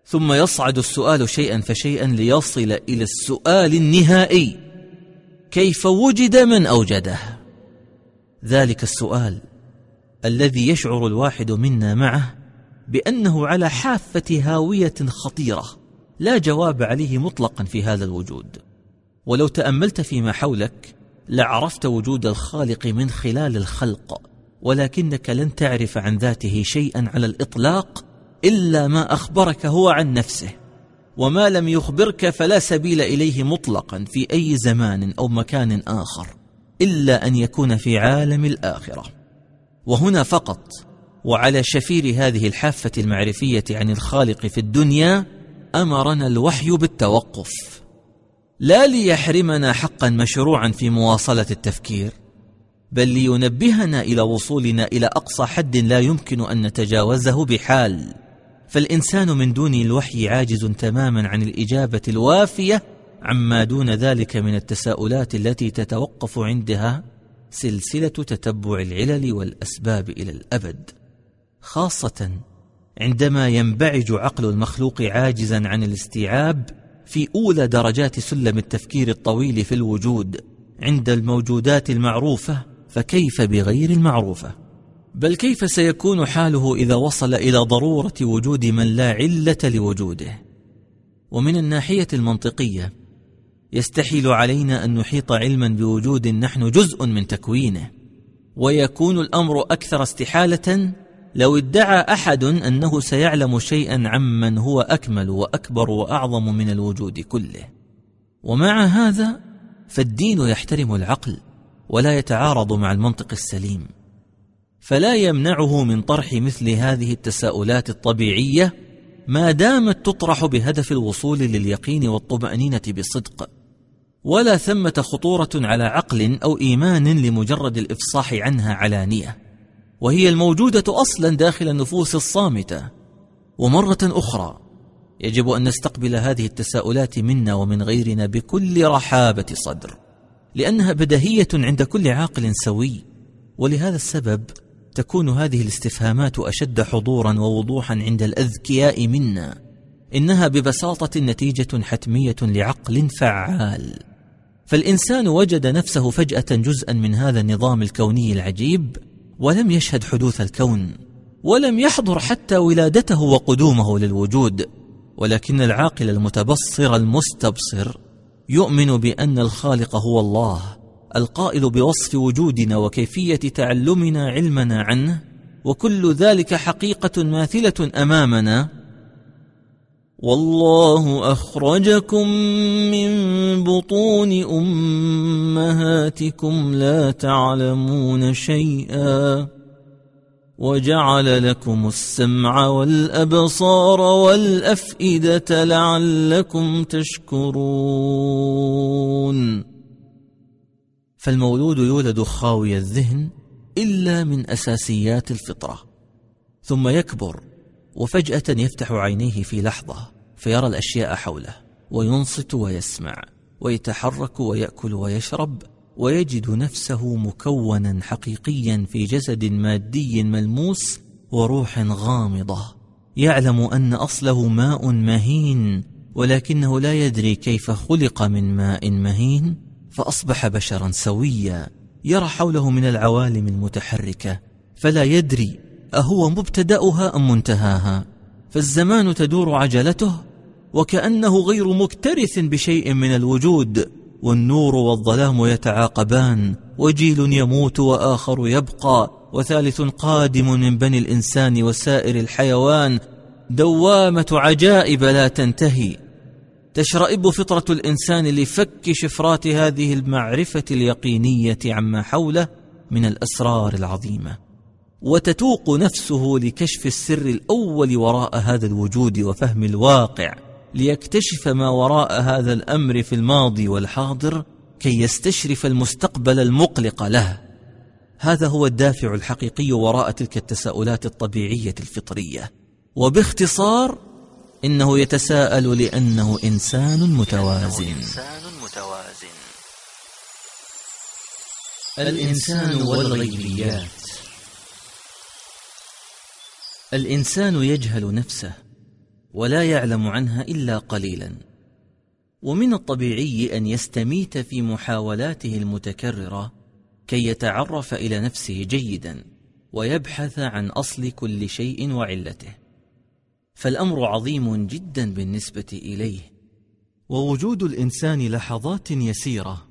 ثم يصعد السؤال شيئا فشيئا ليصل إلى السؤال النهائي كيف وجد من أوجده؟ ذلك السؤال الذي يشعر الواحد منا معه بأنه على حافة هاوية خطيرة. لا جواب عليه مطلقا في هذا الوجود. ولو تأملت فيما حولك لعرفت وجود الخالق من خلال الخلق ولكنك لن تعرف عن ذاته شيئا على الإطلاق إلا ما أخبرك هو عن نفسه. وما لم يخبرك فلا سبيل إليه مطلقا في أي زمان أو مكان آخر إلا أن يكون في عالم الآخرة. وهنا فقط وعلى شفير هذه الحافة المعرفية عن الخالق في الدنيا أمرنا الوحي بالتوقف. لا ليحرمنا حقا مشروعا في مواصلة التفكير بل لينبهنا إلى وصولنا إلى أقصى حد لا يمكن أن نتجاوزه بحال. فالإنسان من دون الوحي عاجز تماما عن الإجابة الوافية عما دون ذلك من التساؤلات التي تتوقف عندها سلسلة تتبع العلل والأسباب إلى الأبد خاصة عندما ينبعج عقل المخلوق عاجزا عن الاستيعاب في أولى درجات سلم التفكير الطويل في الوجود عند الموجودات المعروفة فكيف بغير المعروفة؟ بل كيف سيكون حاله إذا وصل إلى ضرورة وجود من لا علة لوجوده؟ ومن الناحية المنطقية يستحيل علينا أن نحيط علما بوجود نحن جزء من تكوينه ويكون الأمر أكثر استحالة لو ادعى أحد أنه سيعلم شيئا عمن هو أكمل وأكبر وأعظم من الوجود كله. ومع هذا فالدين يحترم العقل ولا يتعارض مع المنطق السليم. فلا يمنعه من طرح مثل هذه التساؤلات الطبيعية ما دامت تطرح بهدف الوصول لليقين والطمأنينة بصدق. ولا ثمة خطورة على عقل أو إيمان لمجرد الإفصاح عنها علانية. وهي الموجودة أصلا داخل النفوس الصامتة. ومرة أخرى يجب أن نستقبل هذه التساؤلات منا ومن غيرنا بكل رحابة صدر لأنها بدهيه عند كل عاقل سوي. ولهذا السبب تكون هذه الاستفهامات أشد حضورا ووضوحا عند الأذكياء منا. إنها ببساطة نتيجة حتمية لعقل فعال. فالإنسان وجد نفسه فجأة جزءا من هذا النظام الكوني العجيب ولم يشهد حدوث الكون ولم يحضر حتى ولادته وقدومه للوجود ولكن العاقل المتبصر المستبصر يؤمن بأن الخالق هو الله القائل بوصف وجودنا وكيفية تعلمنا علمنا عنه وكل ذلك حقيقة ماثلة أمامنا والله أخرجكم من بطون أمهاتكم لا تعلمون شيئا وجعل لكم السمع والأبصار والأفئدة لعلكم تشكرون. فالمولود يولد خاوي الذهن إلا من أساسيات الفطرة ثم يكبر وفجأة يفتح عينيه في لحظة فيرى الأشياء حوله وينصت ويسمع ويتحرك ويأكل ويشرب ويجد نفسه مكونا حقيقيا في جسد مادي ملموس وروح غامضة. يعلم أن أصله ماء مهين ولكنه لا يدري كيف خلق من ماء مهين فأصبح بشرا سويا يرى حوله من العوالم المتحركة فلا يدري أهو مبتدأها أم منتهاها؟ فالزمان تدور عجلته وكأنه غير مكترث بشيء من الوجود والنور والظلام يتعاقبان وجيل يموت وآخر يبقى وثالث قادم من بني الإنسان وسائر الحيوان دوامة عجائب لا تنتهي. تشرئب فطرة الإنسان لفك شفرات هذه المعرفة اليقينية عما حوله من الأسرار العظيمة. وتتوق نفسه لكشف السر الأول وراء هذا الوجود وفهم الواقع ليكتشف ما وراء هذا الأمر في الماضي والحاضر كي يستشرف المستقبل المقلق له. هذا هو الدافع الحقيقي وراء تلك التساؤلات الطبيعية الفطرية. وباختصار إنه يتساءل لأنه إنسان متوازن. الإنسان والغيبيات. الإنسان يجهل نفسه ولا يعلم عنها إلا قليلا. ومن الطبيعي أن يستميت في محاولاته المتكررة كي يتعرف إلى نفسه جيدا ويبحث عن أصل كل شيء وعلته. فالأمر عظيم جدا بالنسبة إليه. ووجود الإنسان لحظات يسيرة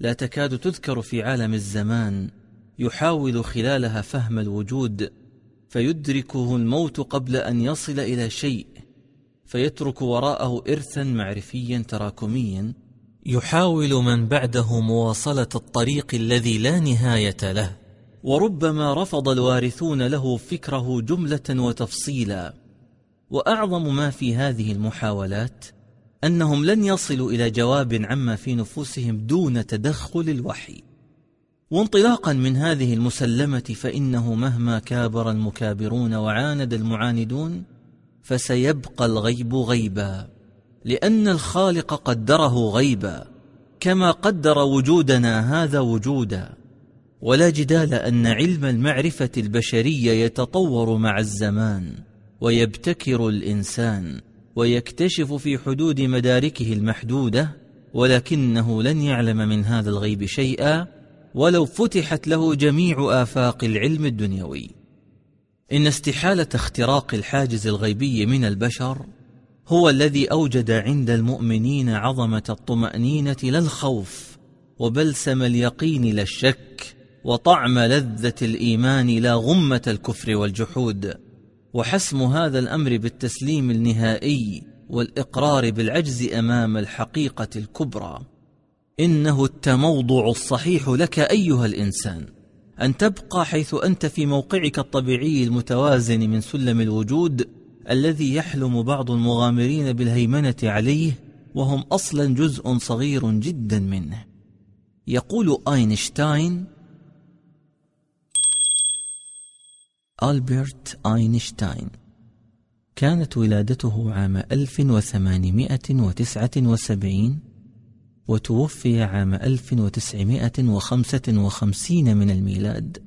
لا تكاد تذكر في عالم الزمان يحاول خلالها فهم الوجود فيدركه الموت قبل أن يصل إلى شيء فيترك وراءه ارثا معرفيا تراكميا. يحاول من بعده مواصلة الطريق الذي لا نهاية له. وربما رفض الوارثون له فكره جملة وتفصيلا. وأعظم ما في هذه المحاولات أنهم لن يصلوا إلى جواب عما في نفوسهم دون تدخل الوحي. وانطلاقا من هذه المسلمة فإنه مهما كابر المكابرون وعاند المعاندون فسيبقى الغيب غيبا لأن الخالق قدره غيبا كما قدر وجودنا هذا وجودا. ولا جدال أن علم المعرفة البشرية يتطور مع الزمان ويبتكر الإنسان ويكتشف في حدود مداركه المحدودة ولكنه لن يعلم من هذا الغيب شيئا ولو فتحت له جميع آفاق العلم الدنيوي. إن استحالة اختراق الحاجز الغيبي من البشر هو الذي أوجد عند المؤمنين عظمة الطمأنينة لا الخوف وبلسم اليقين لا الشك وطعم لذة الإيمان لا غمة الكفر والجحود. وحسم هذا الأمر بالتسليم النهائي والإقرار بالعجز أمام الحقيقة الكبرى. إنه التموضع الصحيح لك أيها الإنسان أن تبقى حيث أنت في موقعك الطبيعي المتوازن من سلم الوجود الذي يحلم بعض المغامرين بالهيمنة عليه وهم أصلا جزء صغير جدا منه. يقول أينشتاين ألبرت أينشتاين كانت ولادته عام 1879 وتوفي عام 1955 من الميلاد.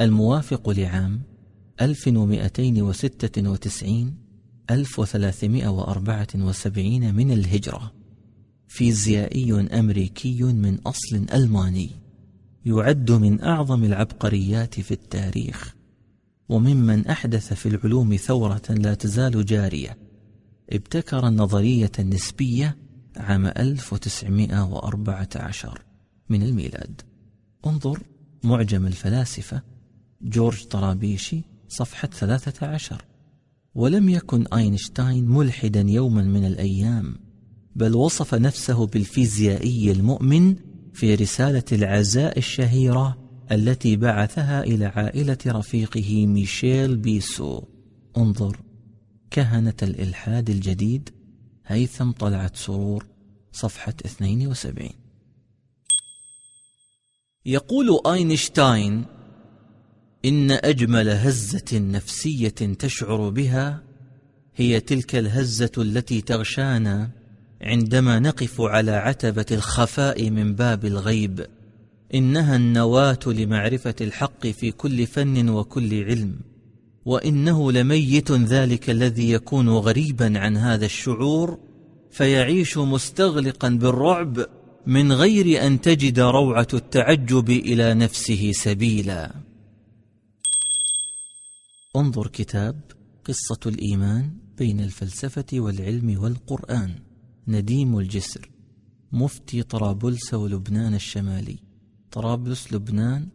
الموافق لعام 1296 1374 من الهجرة. فيزيائي أمريكي من أصل ألماني. يعد من أعظم العبقريات في التاريخ. وممن أحدث في العلوم ثورة لا تزال جارية. ابتكر النظرية النسبية عام 1914 من الميلاد. انظر معجم الفلاسفة جورج طرابيشي صفحة 13 ولم يكن أينشتاين ملحدا يوما من الأيام بل وصف نفسه بالفيزيائي المؤمن في رسالة العزاء الشهيرة التي بعثها إلى عائلة رفيقه ميشيل بيسو. انظر كهنة الإلحاد الجديد هيثم طلعت سرور صفحة 72 يقول أينشتاين إن أجمل هزة نفسية تشعر بها هي تلك الهزة التي تغشانا عندما نقف على عتبة الخفاء من باب الغيب. إنها النواة لمعرفة الحق في كل فن وكل علم. وإنه لميت ذلك الذي يكون غريبا عن هذا الشعور فيعيش مستغلقا بالرعب من غير أن تجد روعة التعجب إلى نفسه سبيلا. انظر كتاب قصة الإيمان بين الفلسفة والعلم والقرآن نديم الجسر مفتي طرابلس ولبنان الشمالي. طرابلس لبنان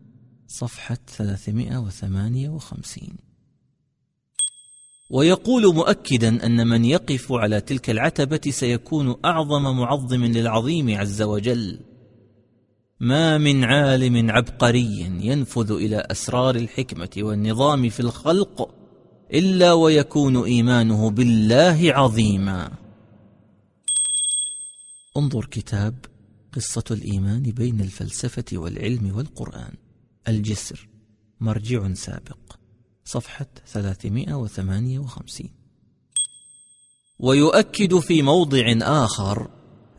صفحة 358 ويقول مؤكدا أن من يقف على تلك العتبة سيكون أعظم معظم للعظيم عز وجل. ما من عالم عبقري ينفذ إلى أسرار الحكمة والنظام في الخلق إلا ويكون إيمانه بالله عظيما. انظر كتاب قصة الإيمان بين الفلسفة والعلم والقرآن. الجسر مرجع سابق. صفحة 358 ويؤكد في موضع آخر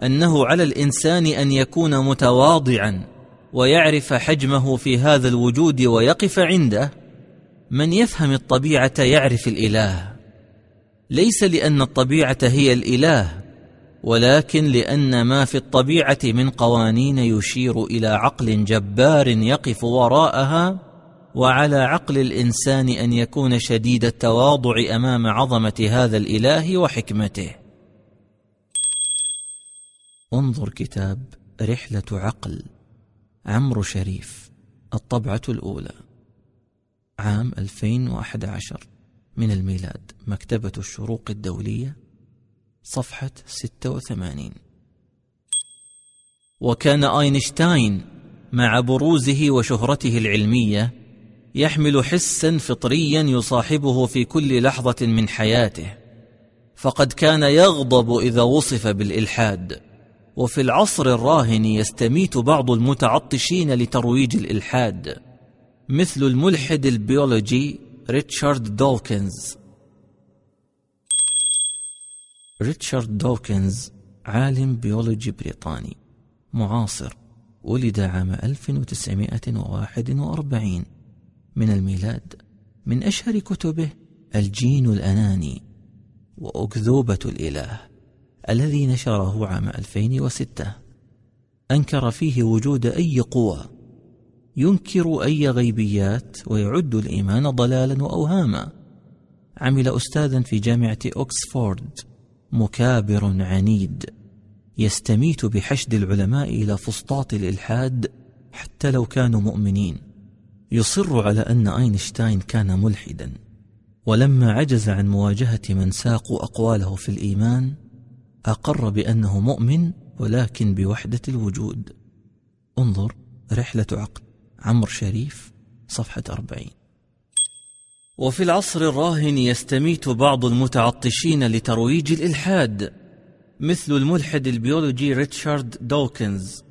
أنه على الإنسان أن يكون متواضعا ويعرف حجمه في هذا الوجود ويقف عنده. من يفهم الطبيعة يعرف الإله. ليس لأن الطبيعة هي الإله ولكن لأن ما في الطبيعة من قوانين يشير إلى عقل جبار يقف وراءها وعلى عقل الإنسان أن يكون شديد التواضع أمام عظمة هذا الإله وحكمته. انظر كتاب رحلة عقل عمرو شريف الطبعة الأولى عام 2011 من الميلاد مكتبة الشروق الدولية صفحة 86 وكان أينشتاين مع بروزه وشهرته العلمية يحمل حسا فطريا يصاحبه في كل لحظة من حياته. فقد كان يغضب إذا وصف بالإلحاد. وفي العصر الراهن يستميت بعض المتعطشين لترويج الإلحاد. مثل الملحد البيولوجي ريتشارد دوكنز. ريتشارد دوكنز عالم بيولوجي بريطاني. معاصر ولد عام 1941 من الميلاد من أشهر كتبه الجين الأناني وأكذوبة الإله الذي نشره عام 2006 أنكر فيه وجود أي قوى ينكر أي غيبيات ويعد الإيمان ضلالا وأوهاما. عمل أستاذا في جامعة أوكسفورد مكابر عنيد يستميت بحشد العلماء إلى فسطاط الإلحاد حتى لو كانوا مؤمنين. يصر على أن أينشتاين كان ملحدا ولما عجز عن مواجهة من ساقوا أقواله في الإيمان أقر بأنه مؤمن ولكن بوحدة الوجود. انظر رحلة عقد عمرو شريف صفحة أربعين. وفي العصر الراهن يستميت بعض المتعطشين لترويج الإلحاد مثل الملحد البيولوجي ريتشارد دوكنز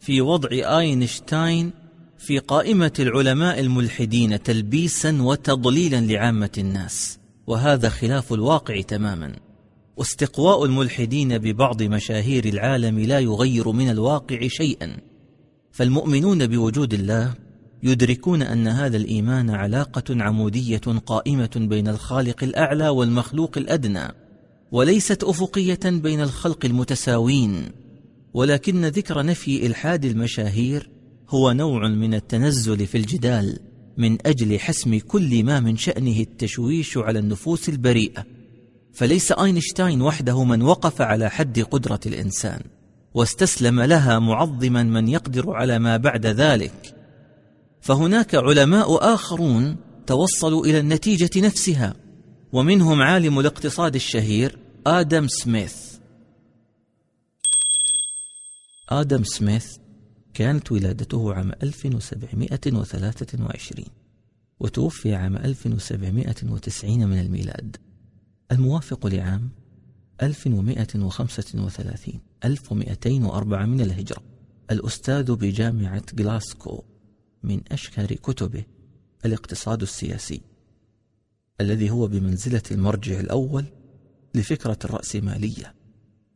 في وضع آينشتاين في قائمة العلماء الملحدين تلبيسا وتضليلا لعامة الناس وهذا خلاف الواقع تماما. واستقواء الملحدين ببعض مشاهير العالم لا يغير من الواقع شيئا. فالمؤمنون بوجود الله يدركون أن هذا الإيمان علاقة عمودية قائمة بين الخالق الأعلى والمخلوق الأدنى وليست أفقية بين الخلق المتساوين. ولكن ذكر نفي إلحاد المشاهير هو نوع من التنزل في الجدال من أجل حسم كل ما من شأنه التشويش على النفوس البريئة. فليس أينشتاين وحده من وقف على حد قدرة الإنسان واستسلم لها معظما من يقدر على ما بعد ذلك. فهناك علماء آخرون توصلوا إلى النتيجة نفسها ومنهم عالم الاقتصاد الشهير آدم سميث. آدم سميث كانت ولادته عام 1723 وتوفي عام 1790 من الميلاد. الموافق لعام 1135 1204 من الهجرة. الأستاذ بجامعة غلاسكو من أشهر كتبه الاقتصاد السياسي الذي هو بمنزلة المرجع الأول لفكرة الرأسمالية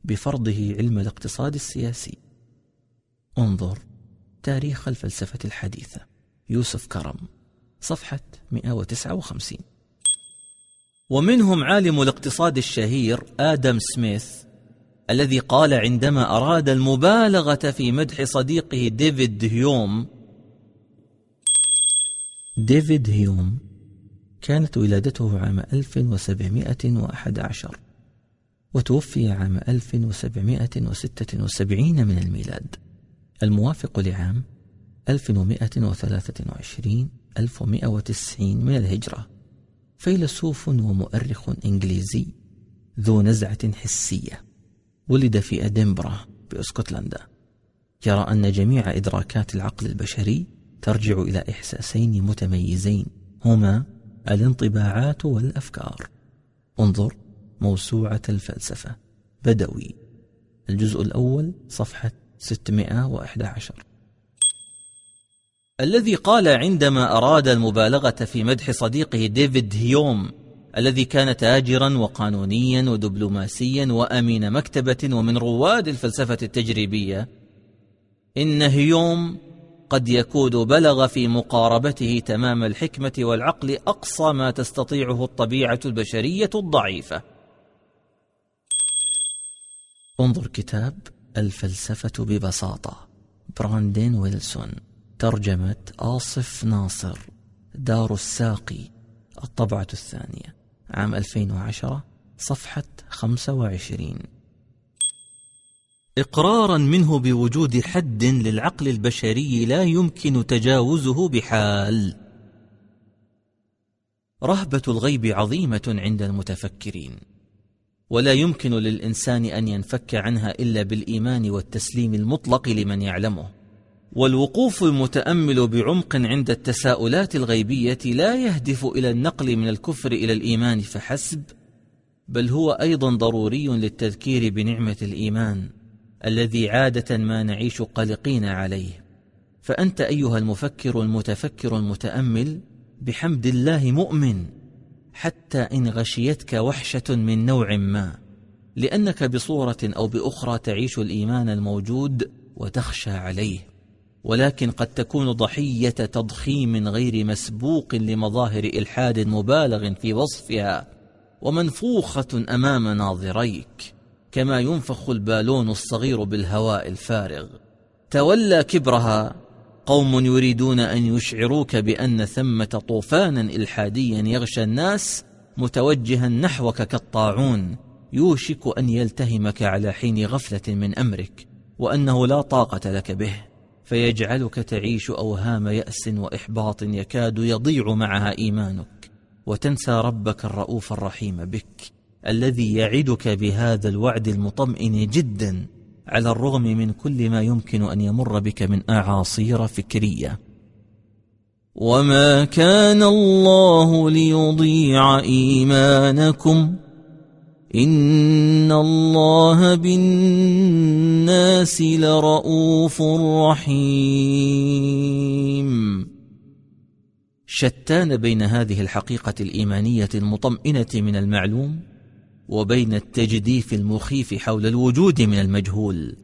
بفرضه علم الاقتصاد السياسي. انظر. تاريخ الفلسفة الحديثة. يوسف كرم صفحة 159 ومنهم عالم الاقتصاد الشهير آدم سميث الذي قال عندما أراد المبالغة في مدح صديقه ديفيد هيوم ديفيد هيوم كانت ولادته عام 1711 وتوفي عام 1776 من الميلاد. الموافق لعام 1123 1190 من الهجرة. فيلسوف ومؤرخ إنجليزي ذو نزعة حسية ولد في أدنبرا بأسكتلندا. يرى أن جميع إدراكات العقل البشري ترجع إلى إحساسين متميزين هما الانطباعات والأفكار. انظر موسوعة الفلسفة بدوي. الجزء الأول صفحة 611 الذي قال عندما أراد المبالغة في مدح صديقه ديفيد هيوم الذي كان تاجرا وقانونيا ودبلوماسيا وأمين مكتبة ومن رواد الفلسفة التجريبية إن هيوم قد يكون بلغ في مقاربته تمام الحكمة والعقل أقصى ما تستطيعه الطبيعة البشرية الضعيفة. انظر كتاب. الفلسفة ببساطة. براندين ويلسون. ترجمة آصف ناصر. دار الساقي الطبعة الثانية. عام 2010 صفحة 25 إقرارا منه بوجود حد للعقل البشري لا يمكن تجاوزه بحال. رهبة الغيب عظيمة عند المتفكرين. ولا يمكن للإنسان أن ينفك عنها إلا بالإيمان والتسليم المطلق لمن يعلمه. والوقوف المتأمل بعمق عند التساؤلات الغيبية لا يهدف إلى النقل من الكفر إلى الإيمان فحسب بل هو أيضا ضروري للتذكير بنعمة الإيمان الذي عادة ما نعيش قلقين عليه. فأنت أيها المفكر المتفكر المتأمل بحمد الله مؤمن. حتى إن غشيتك وحشة من نوع ما لأنك بصورة أو بأخرى تعيش الإيمان الموجود وتخشى عليه. ولكن قد تكون ضحية تضخيم غير مسبوق لمظاهر إلحاد مبالغ في وصفها ومنفوخة أمام ناظريك كما ينفخ البالون الصغير بالهواء الفارغ. تولى كبرها قوم يريدون أن يشعروك بأن ثمة طوفانا إلحاديا يغشى الناس متوجها نحوك كالطاعون يوشك أن يلتهمك على حين غفلة من أمرك وأنه لا طاقة لك به فيجعلك تعيش أوهام يأس وإحباط يكاد يضيع معها إيمانك وتنسى ربك الرؤوف الرحيم بك الذي يعدك بهذا الوعد المطمئن جدا. على الرغم من كل ما يمكن أن يمر بك من أعاصير فكرية. وما كان الله ليضيع إيمانكم. إن الله بالناس لرءوف رحيم. شتان بين هذه الحقيقة الإيمانية المطمئنة من المعلوم؟ وبين التجديف المخيف حول الوجود من المجهول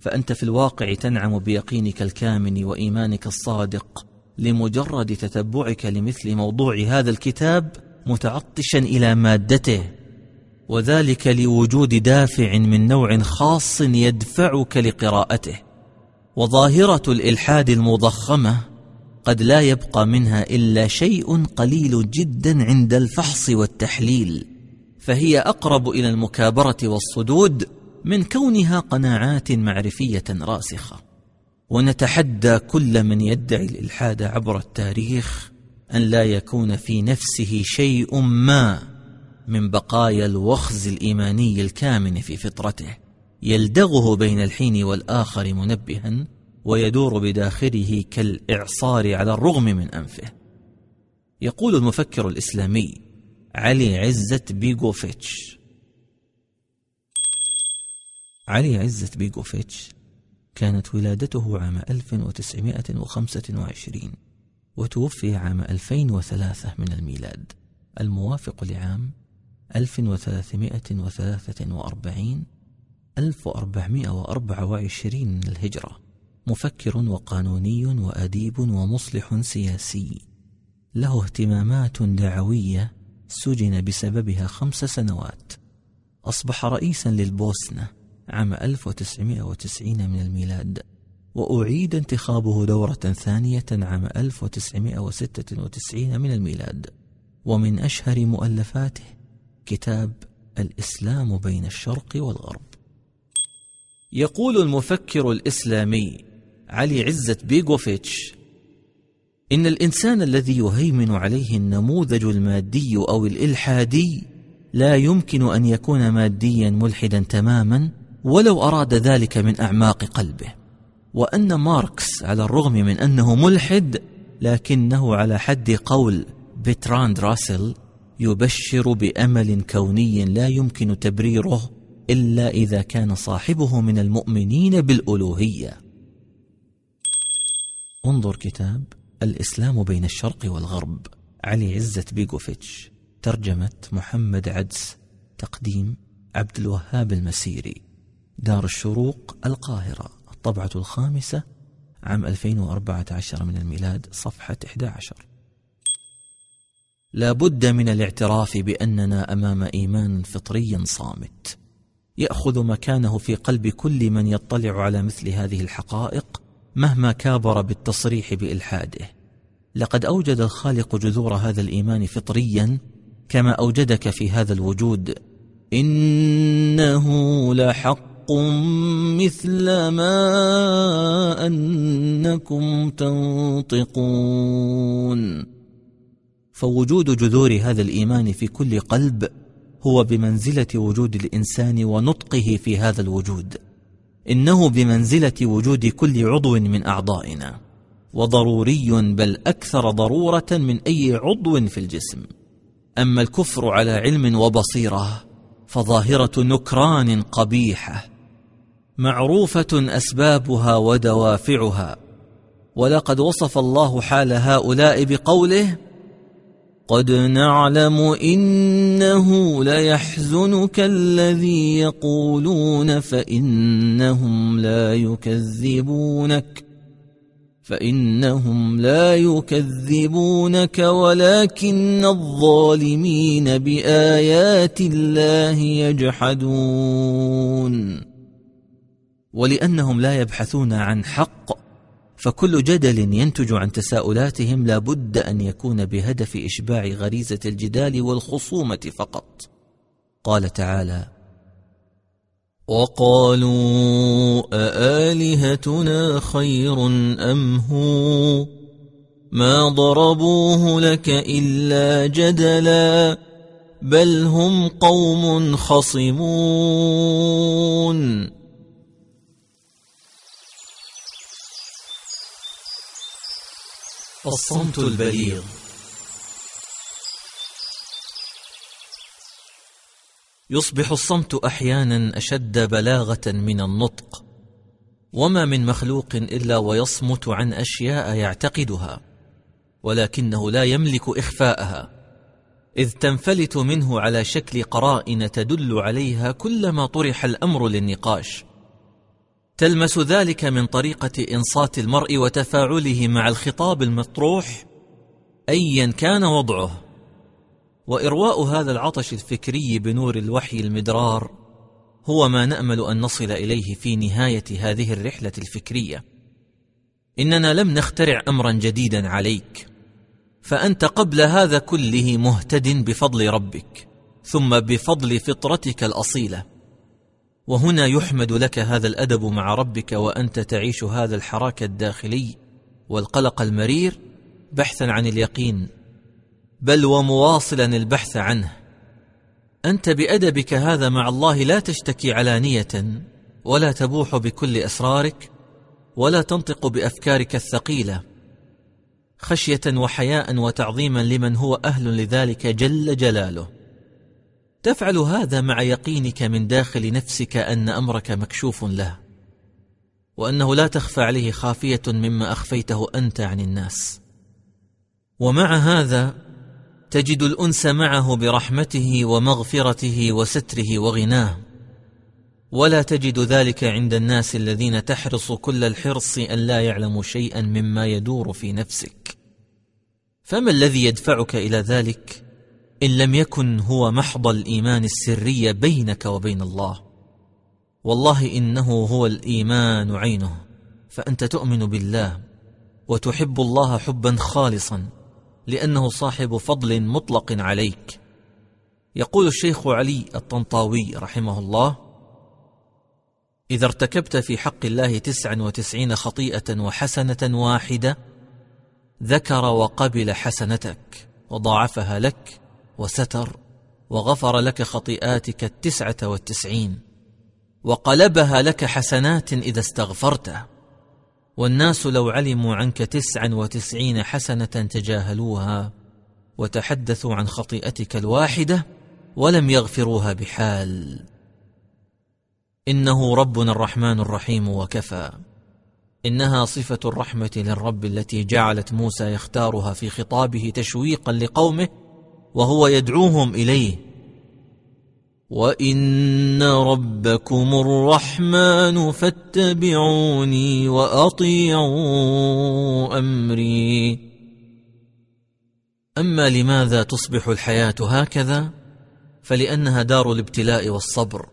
فأنت في الواقع تنعم بيقينك الكامن وإيمانك الصادق لمجرد تتبعك لمثل موضوع هذا الكتاب متعطشا إلى مادته وذلك لوجود دافع من نوع خاص يدفعك لقراءته. وظاهرة الإلحاد المضخمة قد لا يبقى منها إلا شيء قليل جدا عند الفحص والتحليل. فهي أقرب إلى المكابرة والصدود من كونها قناعات معرفية راسخة. ونتحدى كل من يدعي الإلحاد عبر التاريخ أن لا يكون في نفسه شيء ما من بقايا الوخز الإيماني الكامن في فطرته يلدغه بين الحين والآخر منبها ويدور بداخله كالإعصار على الرغم من أنفه. يقول المفكر الإسلامي علي عزة بيغوفيتش. علي عزة بيغوفيتش كانت ولادته عام 1925 وتوفي عام 2003 من الميلاد الموافق لعام 1343 1424 من الهجرة مفكر وقانوني وأديب ومصلح سياسي. له اهتمامات دعوية سجن بسببها خمس سنوات. أصبح رئيسا للبوسنة عام 1990 من الميلاد وأعيد انتخابه دورة ثانية عام 1996 من الميلاد. ومن أشهر مؤلفاته كتاب الإسلام بين الشرق والغرب. يقول المفكر الإسلامي علي عزة بيغوفيتش إن الإنسان الذي يهيمن عليه النموذج المادي أو الإلحادي لا يمكن أن يكون ماديا ملحدا تماما ولو أراد ذلك من أعماق قلبه. وأن ماركس على الرغم من أنه ملحد لكنه على حد قول بتراند راسل يبشر بأمل كوني لا يمكن تبريره إلا إذا كان صاحبه من المؤمنين بالألوهية. انظر كتاب الإسلام بين الشرق والغرب. علي عزة بيغوفيتش ترجمة محمد عدس. تقديم عبد الوهاب المسيري. دار الشروق القاهرة. الطبعة الخامسة عام 2014 من الميلاد صفحة 11 لا بد من الاعتراف بأننا أمام إيمان فطري صامت. يأخذ مكانه في قلب كل من يطلع على مثل هذه الحقائق مهما كابر بالتصريح بإلحاده. لقد أوجد الخالق جذور هذا الإيمان فطريا كما أوجدك في هذا الوجود. إنه لحق مثل ما أنكم تنطقون. فوجود جذور هذا الإيمان في كل قلب هو بمنزلة وجود الإنسان ونطقه في هذا الوجود. إنه بمنزلة وجود كل عضو من أعضائنا وضروري بل أكثر ضرورة من أي عضو في الجسم. أما الكفر على علم وبصيرة فظاهرة نكران قبيحة معروفة أسبابها ودوافعها. ولقد وصف الله حال هؤلاء بقوله قد نعلم إنه ليحزنك الذي يقولون فإنهم لا يكذبونك فإنهم لا يكذبونك ولكن الظالمين بآيات الله يجحدون ولأنهم لا يبحثون عن حق فكل جدل ينتج عن تساؤلاتهم لا بد أن يكون بهدف إشباع غريزة الجدال والخصومة فقط. قال تعالى وقالوا أآلهتنا خير أم هو؟ ما ضربوه لك إلا جدلا بل هم قوم خصمون. الصمت البليغ. يصبح الصمت أحيانا أشد بلاغة من النطق وما من مخلوق إلا ويصمت عن أشياء يعتقدها ولكنه لا يملك إخفاءها إذ تنفلت منه على شكل قرائن تدل عليها كلما طرح الأمر للنقاش. تلمس ذلك من طريقة إنصات المرء وتفاعله مع الخطاب المطروح ايا كان وضعه. وإرواء هذا العطش الفكري بنور الوحي المدرار هو ما نأمل أن نصل إليه في نهاية هذه الرحلة الفكرية. إننا لم نخترع امرا جديدا عليك فأنت قبل هذا كله مهتد بفضل ربك ثم بفضل فطرتك الأصيلة. وهنا يحمد لك هذا الأدب مع ربك وأنت تعيش هذا الحراك الداخلي والقلق المرير بحثا عن اليقين بل ومواصلا البحث عنه. أنت بأدبك هذا مع الله لا تشتكي علانية ولا تبوح بكل أسرارك ولا تنطق بأفكارك الثقيلة. خشية وحياء وتعظيما لمن هو أهل لذلك جل جلاله. تفعل هذا مع يقينك من داخل نفسك أن أمرك مكشوف له وأنه لا تخفى عليه خافية مما أخفيته أنت عن الناس. ومع هذا تجد الأنس معه برحمته ومغفرته وستره وغناه. ولا تجد ذلك عند الناس الذين تحرص كل الحرص أن لا يعلموا شيئا مما يدور في نفسك. فما الذي يدفعك إلى ذلك؟ إن لم يكن هو محض الإيمان السري بينك وبين الله. والله إنه هو الإيمان عينه. فأنت تؤمن بالله وتحب الله حبا خالصا لأنه صاحب فضل مطلق عليك. يقول الشيخ علي الطنطاوي رحمه الله إذا ارتكبت في حق الله تسعا وتسعين خطيئة وحسنة واحدة ذكر وقبل حسنتك وضاعفها لك وستر وغفر لك خطيئاتك التسعة والتسعين وقلبها لك حسنات إذا استغفرته. والناس لو علموا عنك تسعا وتسعين حسنة تجاهلوها وتحدثوا عن خطيئتك الواحدة ولم يغفروها بحال. إنه ربنا الرحمن الرحيم وكفى. إنها صفة الرحمة للرب التي جعلت موسى يختارها في خطابه تشويقا لقومه وهو يدعوهم إليه. وإن ربكم الرحمن فاتبعوني وأطيعوا أمري. أما لماذا تصبح الحياة هكذا؟ فلأنها دار الابتلاء والصبر.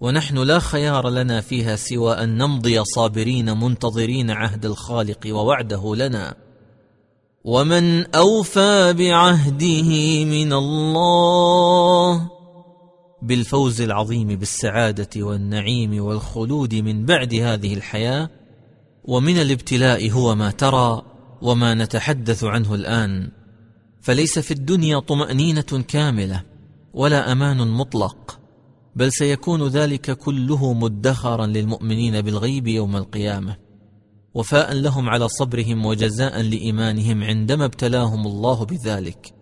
ونحن لا خيار لنا فيها سوى أن نمضي صابرين منتظرين عهد الخالق ووعده لنا. ومن أوفى بعهده من الله بالفوز العظيم بالسعادة والنعيم والخلود من بعد هذه الحياة ومن الابتلاء هو ما ترى وما نتحدث عنه الآن. فليس في الدنيا طمأنينة كاملة ولا أمان مطلق بل سيكون ذلك كله مدخرا للمؤمنين بالغيب يوم القيامة. وفاء لهم على صبرهم وجزاء لإيمانهم عندما ابتلاهم الله بذلك.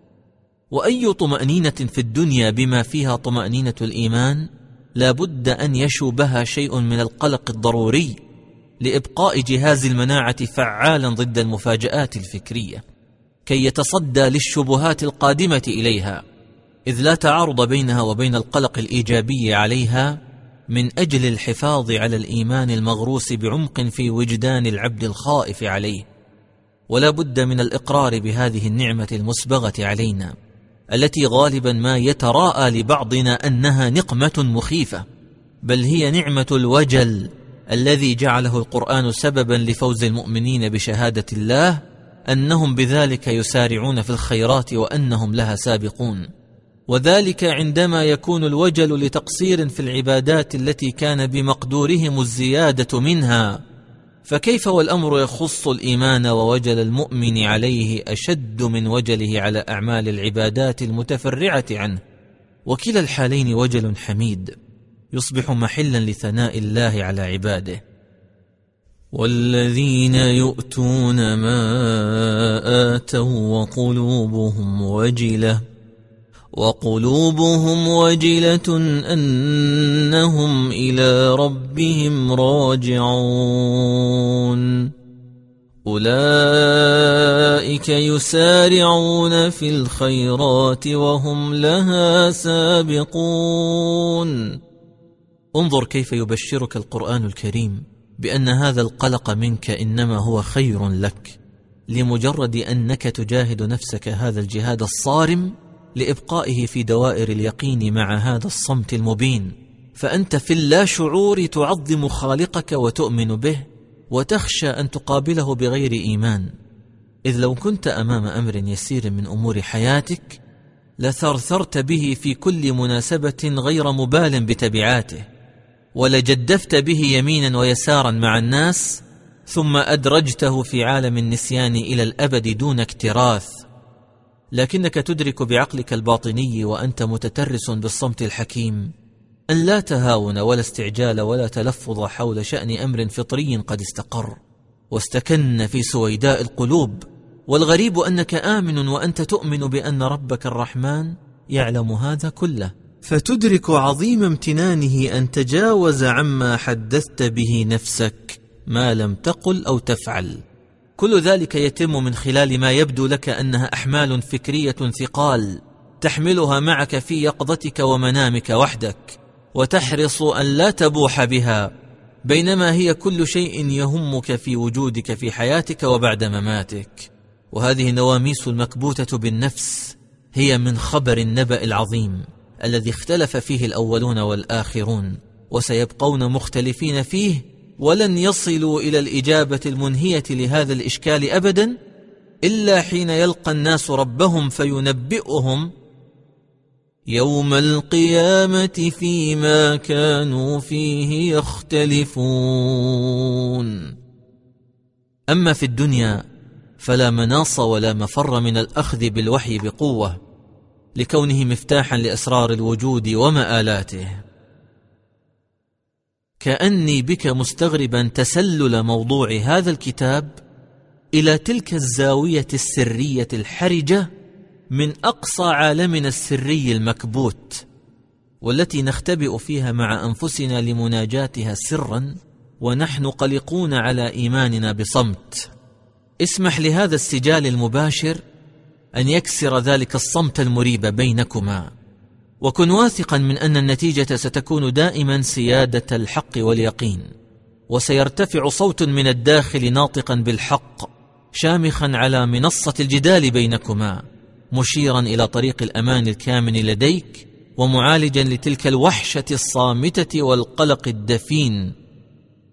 وأي طمأنينة في الدنيا بما فيها طمأنينة الإيمان لا بد أن يشوبها شيء من القلق الضروري لإبقاء جهاز المناعة فعالا ضد المفاجآت الفكرية كي يتصدى للشبهات القادمة إليها إذ لا تعارض بينها وبين القلق الإيجابي عليها من أجل الحفاظ على الإيمان المغروس بعمق في وجدان العبد الخائف عليه. ولا بد من الإقرار بهذه النعمة المسبغة علينا التي غالبا ما يتراءى لبعضنا أنها نقمة مخيفة بل هي نعمة الوجل الذي جعله القرآن سببا لفوز المؤمنين بشهادة الله أنهم بذلك يسارعون في الخيرات وأنهم لها سابقون. وذلك عندما يكون الوجل لتقصير في العبادات التي كان بمقدورهم الزيادة منها فكيف والأمر يخص الإيمان ووجل المؤمن عليه أشد من وجله على أعمال العبادات المتفرعة عنه؟ وكلا الحالين وجل حميد يصبح محلا لثناء الله على عباده. والذين يؤتون ما آتوا وقلوبهم وجلة وقلوبهم وجلة أنهم إلى ربهم راجعون. أولئك يسارعون في الخيرات وهم لها سابقون. انظر كيف يبشرك القرآن الكريم بأن هذا القلق منك إنما هو خير لك لمجرد أنك تجاهد نفسك هذا الجهاد الصارم لإبقائه في دوائر اليقين مع هذا الصمت المبين. فأنت في اللاشعور تعظم خالقك وتؤمن به وتخشى أن تقابله بغير إيمان. إذ لو كنت أمام أمر يسير من أمور حياتك لثرثرت به في كل مناسبة غير مبال بتبعاته ولجدفت به يمينا ويسارا مع الناس ثم أدرجته في عالم النسيان إلى الأبد دون اكتراث. لكنك تدرك بعقلك الباطني وأنت متترس بالصمت الحكيم. أن لا تهاون ولا استعجال ولا تلفظ حول شأن أمر فطري قد استقر. واستكن في سويداء القلوب. والغريب أنك آمن وأنت تؤمن بأن ربك الرحمن يعلم هذا كله. فتدرك عظيم امتنانه أن تجاوز عما حدثت به نفسك ما لم تقل أو تفعل. كل ذلك يتم من خلال ما يبدو لك أنها أحمال فكرية ثقال تحملها معك في يقظتك ومنامك وحدك وتحرص أن لا تبوح بها بينما هي كل شيء يهمك في وجودك في حياتك وبعد مماتك. وهذه النواميس المكبوتة بالنفس هي من خبر النبأ العظيم الذي اختلف فيه الأولون والآخرون وسيبقون مختلفين فيه ولن يصلوا إلى الإجابة المنهية لهذا الإشكال ابدا إلا حين يلقى الناس ربهم فينبئهم يوم القيامة فيما كانوا فيه يختلفون. أما في الدنيا فلا مناص ولا مفر من الأخذ بالوحي بقوة لكونه مفتاحا لأسرار الوجود ومآلاته. كأني بك مستغربا تسلل موضوع هذا الكتاب إلى تلك الزاوية السرية الحرجة من أقصى عالمنا السري المكبوت والتي نختبئ فيها مع أنفسنا لمناجاتها سرا ونحن قلقون على إيماننا بصمت. اسمح لهذا السجال المباشر أن يكسر ذلك الصمت المريب بينكما. وكن واثقا من أن النتيجة ستكون دائما سيادة الحق واليقين. وسيرتفع صوت من الداخل ناطقا بالحق شامخا على منصة الجدال بينكما مشيرا إلى طريق الأمان الكامن لديك ومعالجا لتلك الوحشة الصامتة والقلق الدفين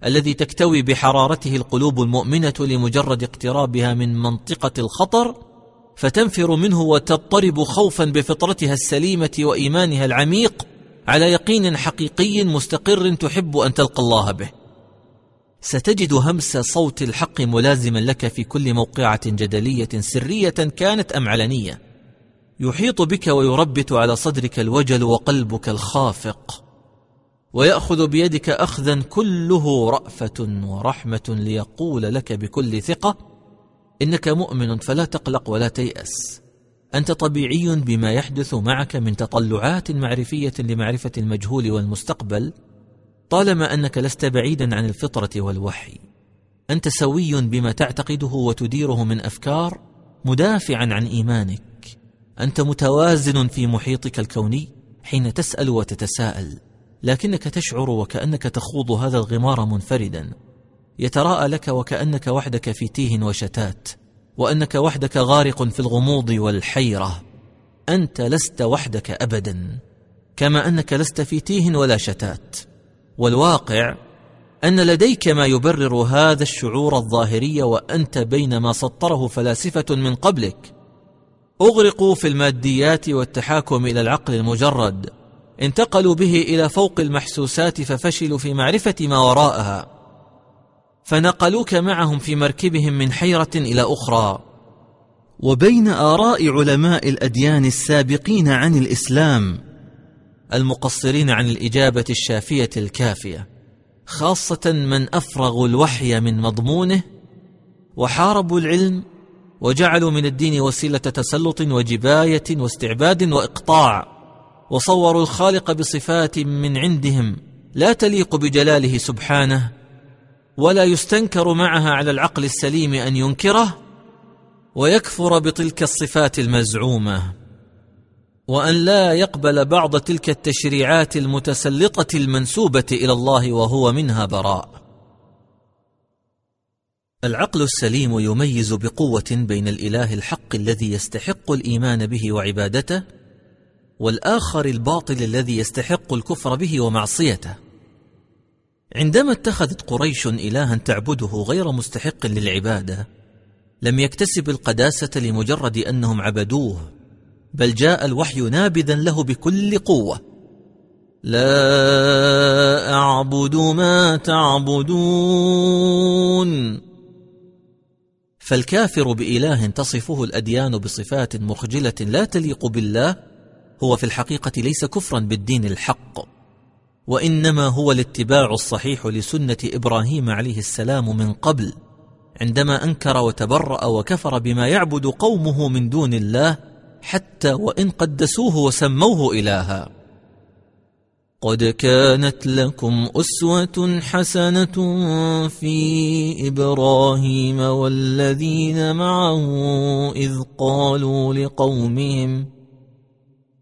الذي تكتوي بحرارته القلوب المؤمنة لمجرد اقترابها من منطقة الخطر فتنفر منه وتضطرب خوفا بفطرتها السليمة وإيمانها العميق على يقين حقيقي مستقر تحب أن تلقى الله به. ستجد همس صوت الحق ملازما لك في كل موقعة جدلية سرية كانت أم علنية. يحيط بك ويربت على صدرك الوجل وقلبك الخافق. ويأخذ بيدك اخذا كله رأفة ورحمة ليقول لك بكل ثقة إنك مؤمن فلا تقلق ولا تيأس. أنت طبيعي بما يحدث معك من تطلعات معرفية لمعرفة المجهول والمستقبل طالما أنك لست بعيدا عن الفطرة والوحي. أنت سوي بما تعتقده وتديره من أفكار مدافعا عن إيمانك. أنت متوازن في محيطك الكوني حين تسأل وتتساءل لكنك تشعر وكأنك تخوض هذا الغمار منفردا. يتراءى لك وكأنك وحدك في تيه وشتات وأنك وحدك غارق في الغموض والحيرة. أنت لست وحدك ابدا كما أنك لست في تيه ولا شتات. والواقع أن لديك ما يبرر هذا الشعور الظاهري وأنت بين ما سطره فلاسفة من قبلك. أغرقوا في الماديات والتحاكم إلى العقل المجرد انتقلوا به إلى فوق المحسوسات ففشلوا في معرفة ما وراءها. فنقلوك معهم في مركبهم من حيرة إلى أخرى. وبين آراء علماء الأديان السابقين عن الإسلام. المقصرين عن الإجابة الشافية الكافية. خاصة من افرغوا الوحي من مضمونه وحاربوا العلم وجعلوا من الدين وسيلة تسلط وجباية واستعباد وإقطاع وصوروا الخالق بصفات من عندهم لا تليق بجلاله سبحانه ولا يستنكر معها على العقل السليم أن ينكره ويكفر بتلك الصفات المزعومة. وأن لا يقبل بعض تلك التشريعات المتسلطة المنسوبة إلى الله وهو منها براء. العقل السليم يميز بقوة بين الإله الحق الذي يستحق الإيمان به وعبادته والآخر الباطل الذي يستحق الكفر به ومعصيته. عندما اتخذت قريش إلها تعبده غير مستحق للعبادة لم يكتسب القداسة لمجرد أنهم عبدوه بل جاء الوحي نابذا له بكل قوة. لا أعبد ما تعبدون. فالكافر بإله تصفه الأديان بصفات مخجلة لا تليق بالله هو في الحقيقة ليس كفرا بالدين الحق. وإنما هو الاتباع الصحيح لسنة إبراهيم عليه السلام من قبل عندما أنكر وتبرأ وكفر بما يعبد قومه من دون الله حتى وإن قدسوه وسموه إلها. قد كانت لكم أسوة حسنة في إبراهيم والذين معه إذ قالوا لقومهم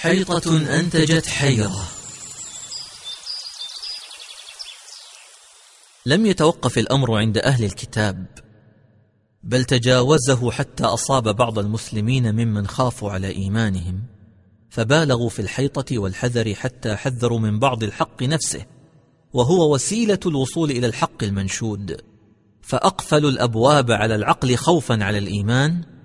حيطة أنتجت حيرة. لم يتوقف الأمر عند أهل الكتاب بل تجاوزه حتى أصاب بعض المسلمين ممن خافوا على إيمانهم فبالغوا في الحيطة والحذر حتى حذروا من بعض الحق نفسه وهو وسيلة الوصول إلى الحق المنشود فأقفلوا الأبواب على العقل خوفا على الإيمان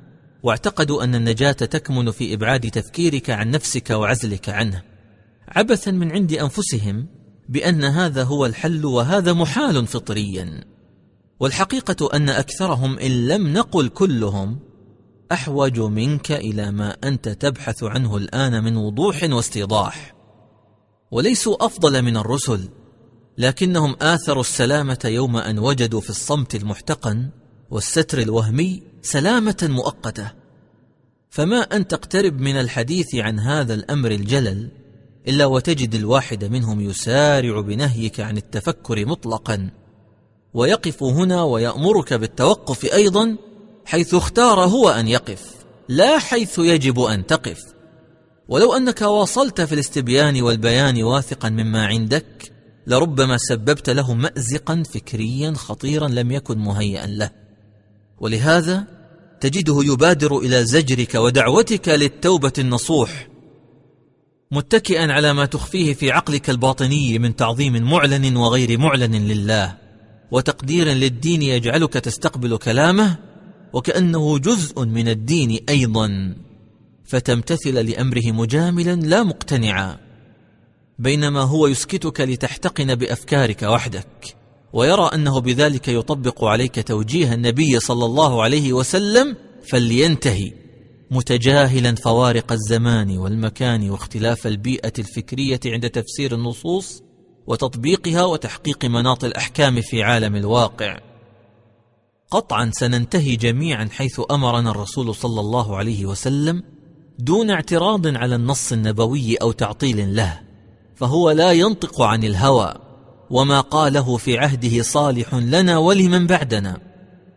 واعتقدوا أن النجاة تكمن في إبعاد تفكيرك عن نفسك وعزلك عنه. عبثا من عند أنفسهم بأن هذا هو الحل وهذا محال فطريا. والحقيقة أن أكثرهم إن لم نقل كلهم أحوج منك إلى ما أنت تبحث عنه الآن من وضوح واستيضاح. وليسوا أفضل من الرسل لكنهم آثروا السلامة يوم أن وجدوا في الصمت المحتقن والستر الوهمي سلامة مؤقتة. فما أن تقترب من الحديث عن هذا الأمر الجلل إلا وتجد الواحد منهم يسارع بنهيك عن التفكر مطلقا. ويقف هنا ويأمرك بالتوقف أيضا حيث اختار هو أن يقف لا حيث يجب أن تقف. ولو أنك واصلت في الاستبيان والبيان واثقا مما عندك لربما سببت له مازقا فكريا خطيرا لم يكن مهيئا له. ولهذا تجده يبادر إلى زجرك ودعوتك للتوبة النصوح متكئا على ما تخفيه في عقلك الباطني من تعظيم معلن وغير معلن لله وتقدير للدين يجعلك تستقبل كلامه وكأنه جزء من الدين أيضا فتمتثل لأمره مجاملا لا مقتنعا بينما هو يسكتك لتحتقن بأفكارك وحدك. ويرى أنه بذلك يطبق عليك توجيه النبي صلى الله عليه وسلم فلينتهي متجاهلا فوارق الزمان والمكان واختلاف البيئة الفكرية عند تفسير النصوص وتطبيقها وتحقيق مناط الأحكام في عالم الواقع. قطعا سننتهي جميعا حيث أمرنا الرسول صلى الله عليه وسلم دون اعتراض على النص النبوي أو تعطيل له فهو لا ينطق عن الهوى. وما قاله في عهده صالح لنا ولمن بعدنا.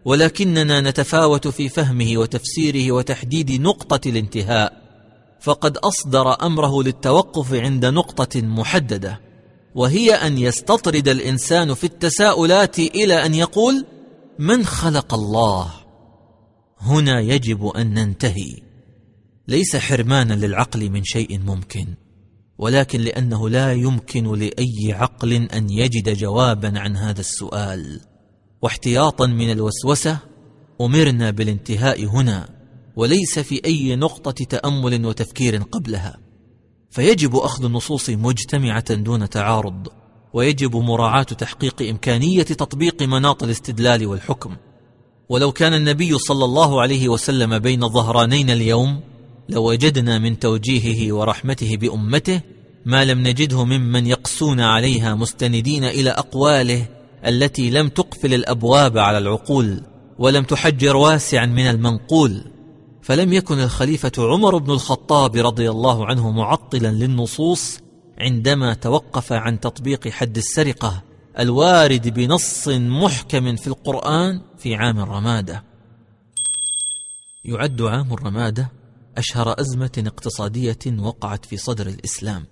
ولكننا نتفاوت في فهمه وتفسيره وتحديد نقطة الانتهاء. فقد أصدر أمره للتوقف عند نقطة محددة. وهي أن يستطرد الإنسان في التساؤلات إلى أن يقول من خلق الله؟ هنا يجب أن ننتهي. ليس حرمانا للعقل من شيء ممكن. ولكن لأنه لا يمكن لأي عقل أن يجد جوابا عن هذا السؤال. واحتياطا من الوسوسة أمرنا بالانتهاء هنا وليس في أي نقطة تأمل وتفكير قبلها. فيجب أخذ النصوص مجتمعة دون تعارض ويجب مراعاة تحقيق إمكانية تطبيق مناط الاستدلال والحكم. ولو كان النبي صلى الله عليه وسلم بين الظهرانين اليوم لوجدنا من توجيهه ورحمته بأمته ما لم نجده ممن يقسون عليها مستندين إلى أقواله التي لم تقفل الأبواب على العقول ولم تحجر واسعا من المنقول. فلم يكن الخليفة عمر بن الخطاب رضي الله عنه معطلا للنصوص عندما توقف عن تطبيق حد السرقة الوارد بنص محكم في القرآن في عام الرمادة. يعد عام الرمادة أشهر أزمة اقتصادية وقعت في صدر الإسلام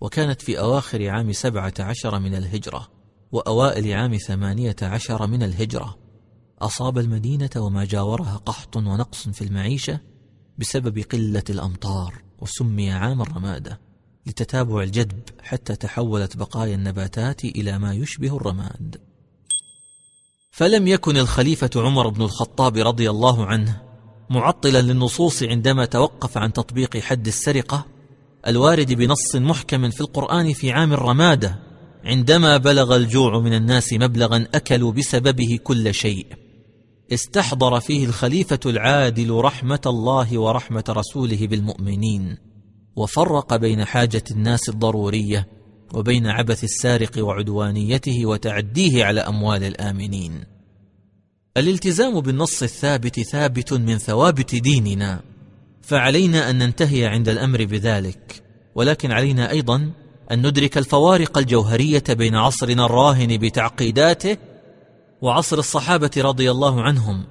وكانت في أواخر عام سبعة عشر من الهجرة وأوائل عام ثمانية عشر من الهجرة. أصاب المدينة وما جاورها قحط ونقص في المعيشة بسبب قلة الأمطار وسمي عام الرمادة لتتابع الجدب حتى تحولت بقايا النباتات إلى ما يشبه الرماد. فلم يكن الخليفة عمر بن الخطاب رضي الله عنه معطلا للنصوص عندما توقف عن تطبيق حد السرقة الوارد بنص محكم في القرآن في عام الرمادة عندما بلغ الجوع من الناس مبلغا أكلوا بسببه كل شيء. استحضر فيه الخليفة العادل رحمة الله ورحمة رسوله بالمؤمنين وفرق بين حاجة الناس الضرورية وبين عبث السارق وعدوانيته وتعديه على أموال الآمنين. الالتزام بالنص الثابت ثابت من ثوابت ديننا فعلينا أن ننتهي عند الأمر بذلك ولكن علينا أيضا أن ندرك الفوارق الجوهرية بين عصرنا الراهن بتعقيداته وعصر الصحابة رضي الله عنهم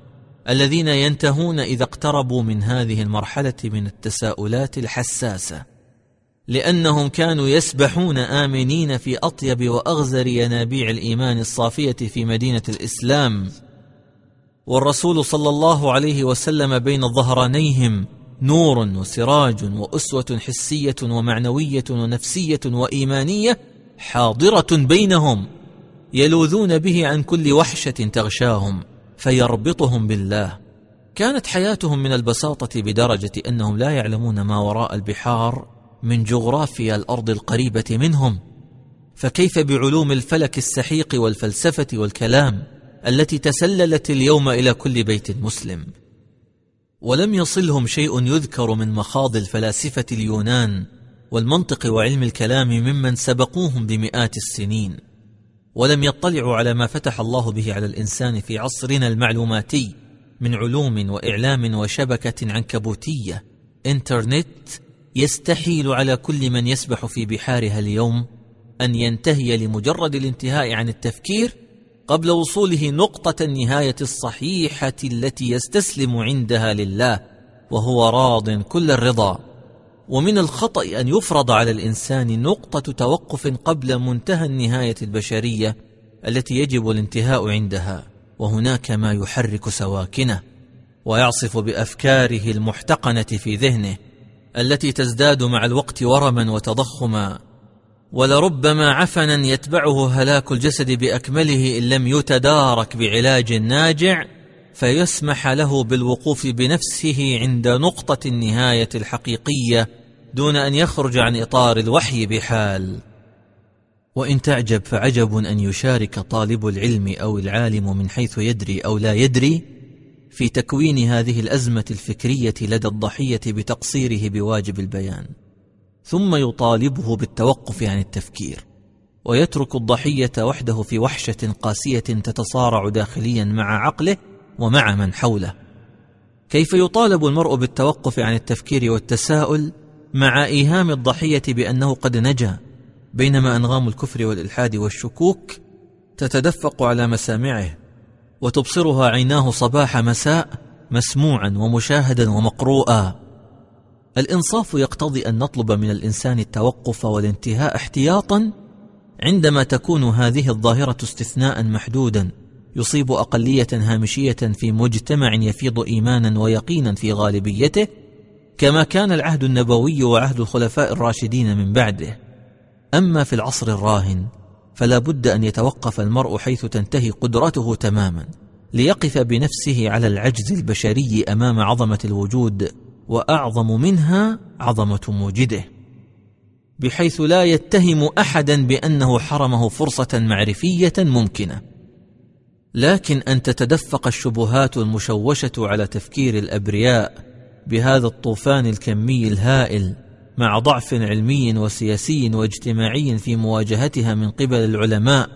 الذين ينتهون إذا اقتربوا من هذه المرحلة من التساؤلات الحساسة لأنهم كانوا يسبحون آمنين في أطيب وأغزر ينابيع الإيمان الصافية في مدينة الإسلام. والرسول صلى الله عليه وسلم بين ظهرانيهم نور وسراج وأسوة حسية ومعنوية ونفسية وإيمانية حاضرة بينهم يلوذون به عن كل وحشة تغشاهم فيربطهم بالله. كانت حياتهم من البساطة بدرجة أنهم لا يعلمون ما وراء البحار من جغرافيا الأرض القريبة منهم. فكيف بعلوم الفلك السحيق والفلسفة والكلام؟ التي تسللت اليوم إلى كل بيت مسلم. ولم يصلهم شيء يذكر من مخاض الفلاسفة اليونان والمنطق وعلم الكلام ممن سبقوهم بمئات السنين. ولم يطلعوا على ما فتح الله به على الإنسان في عصرنا المعلوماتي من علوم وإعلام وشبكة عنكبوتية. إنترنت يستحيل على كل من يسبح في بحارها اليوم أن ينتهي لمجرد الانتهاء عن التفكير قبل وصوله نقطة النهاية الصحيحة التي يستسلم عندها لله وهو راض كل الرضا. ومن الخطأ أن يفرض على الإنسان نقطة توقف قبل منتهى النهاية البشرية التي يجب الانتهاء عندها وهناك ما يحرك سواكنه ويعصف بأفكاره المحتقنة في ذهنه التي تزداد مع الوقت ورما وتضخما. ولربما عفنا يتبعه هلاك الجسد بأكمله إن لم يتدارك بعلاج ناجع فيسمح له بالوقوف بنفسه عند نقطة النهاية الحقيقية دون أن يخرج عن إطار الوحي بحال. وإن تعجب فعجب أن يشارك طالب العلم أو العالم من حيث يدري أو لا يدري في تكوين هذه الأزمة الفكرية لدى الضحية بتقصيره بواجب البيان. ثم يطالبه بالتوقف عن التفكير ويترك الضحية وحده في وحشة قاسية تتصارع داخليا مع عقله ومع من حوله. كيف يطالب المرء بالتوقف عن التفكير والتساؤل مع إيهام الضحية بأنه قد نجا بينما أنغام الكفر والإلحاد والشكوك تتدفق على مسامعه وتبصرها عيناه صباح مساء مسموعا ومشاهدا ومقروءا. الإنصاف يقتضي أن نطلب من الإنسان التوقف والانتهاء احتياطا عندما تكون هذه الظاهرة استثناء محدودا يصيب أقلية هامشية في مجتمع يفيض ايمانا ويقينا في غالبيته كما كان العهد النبوي وعهد الخلفاء الراشدين من بعده. أما في العصر الراهن فلا بد أن يتوقف المرء حيث تنتهي قدرته تماما ليقف بنفسه على العجز البشري أمام عظمة الوجود. وأعظم منها عظمة موجده بحيث لا يتهم أحدا بأنه حرمه فرصة معرفية ممكنة. لكن أن تتدفق الشبهات المشوشة على تفكير الأبرياء بهذا الطوفان الكمي الهائل مع ضعف علمي وسياسي واجتماعي في مواجهتها من قبل العلماء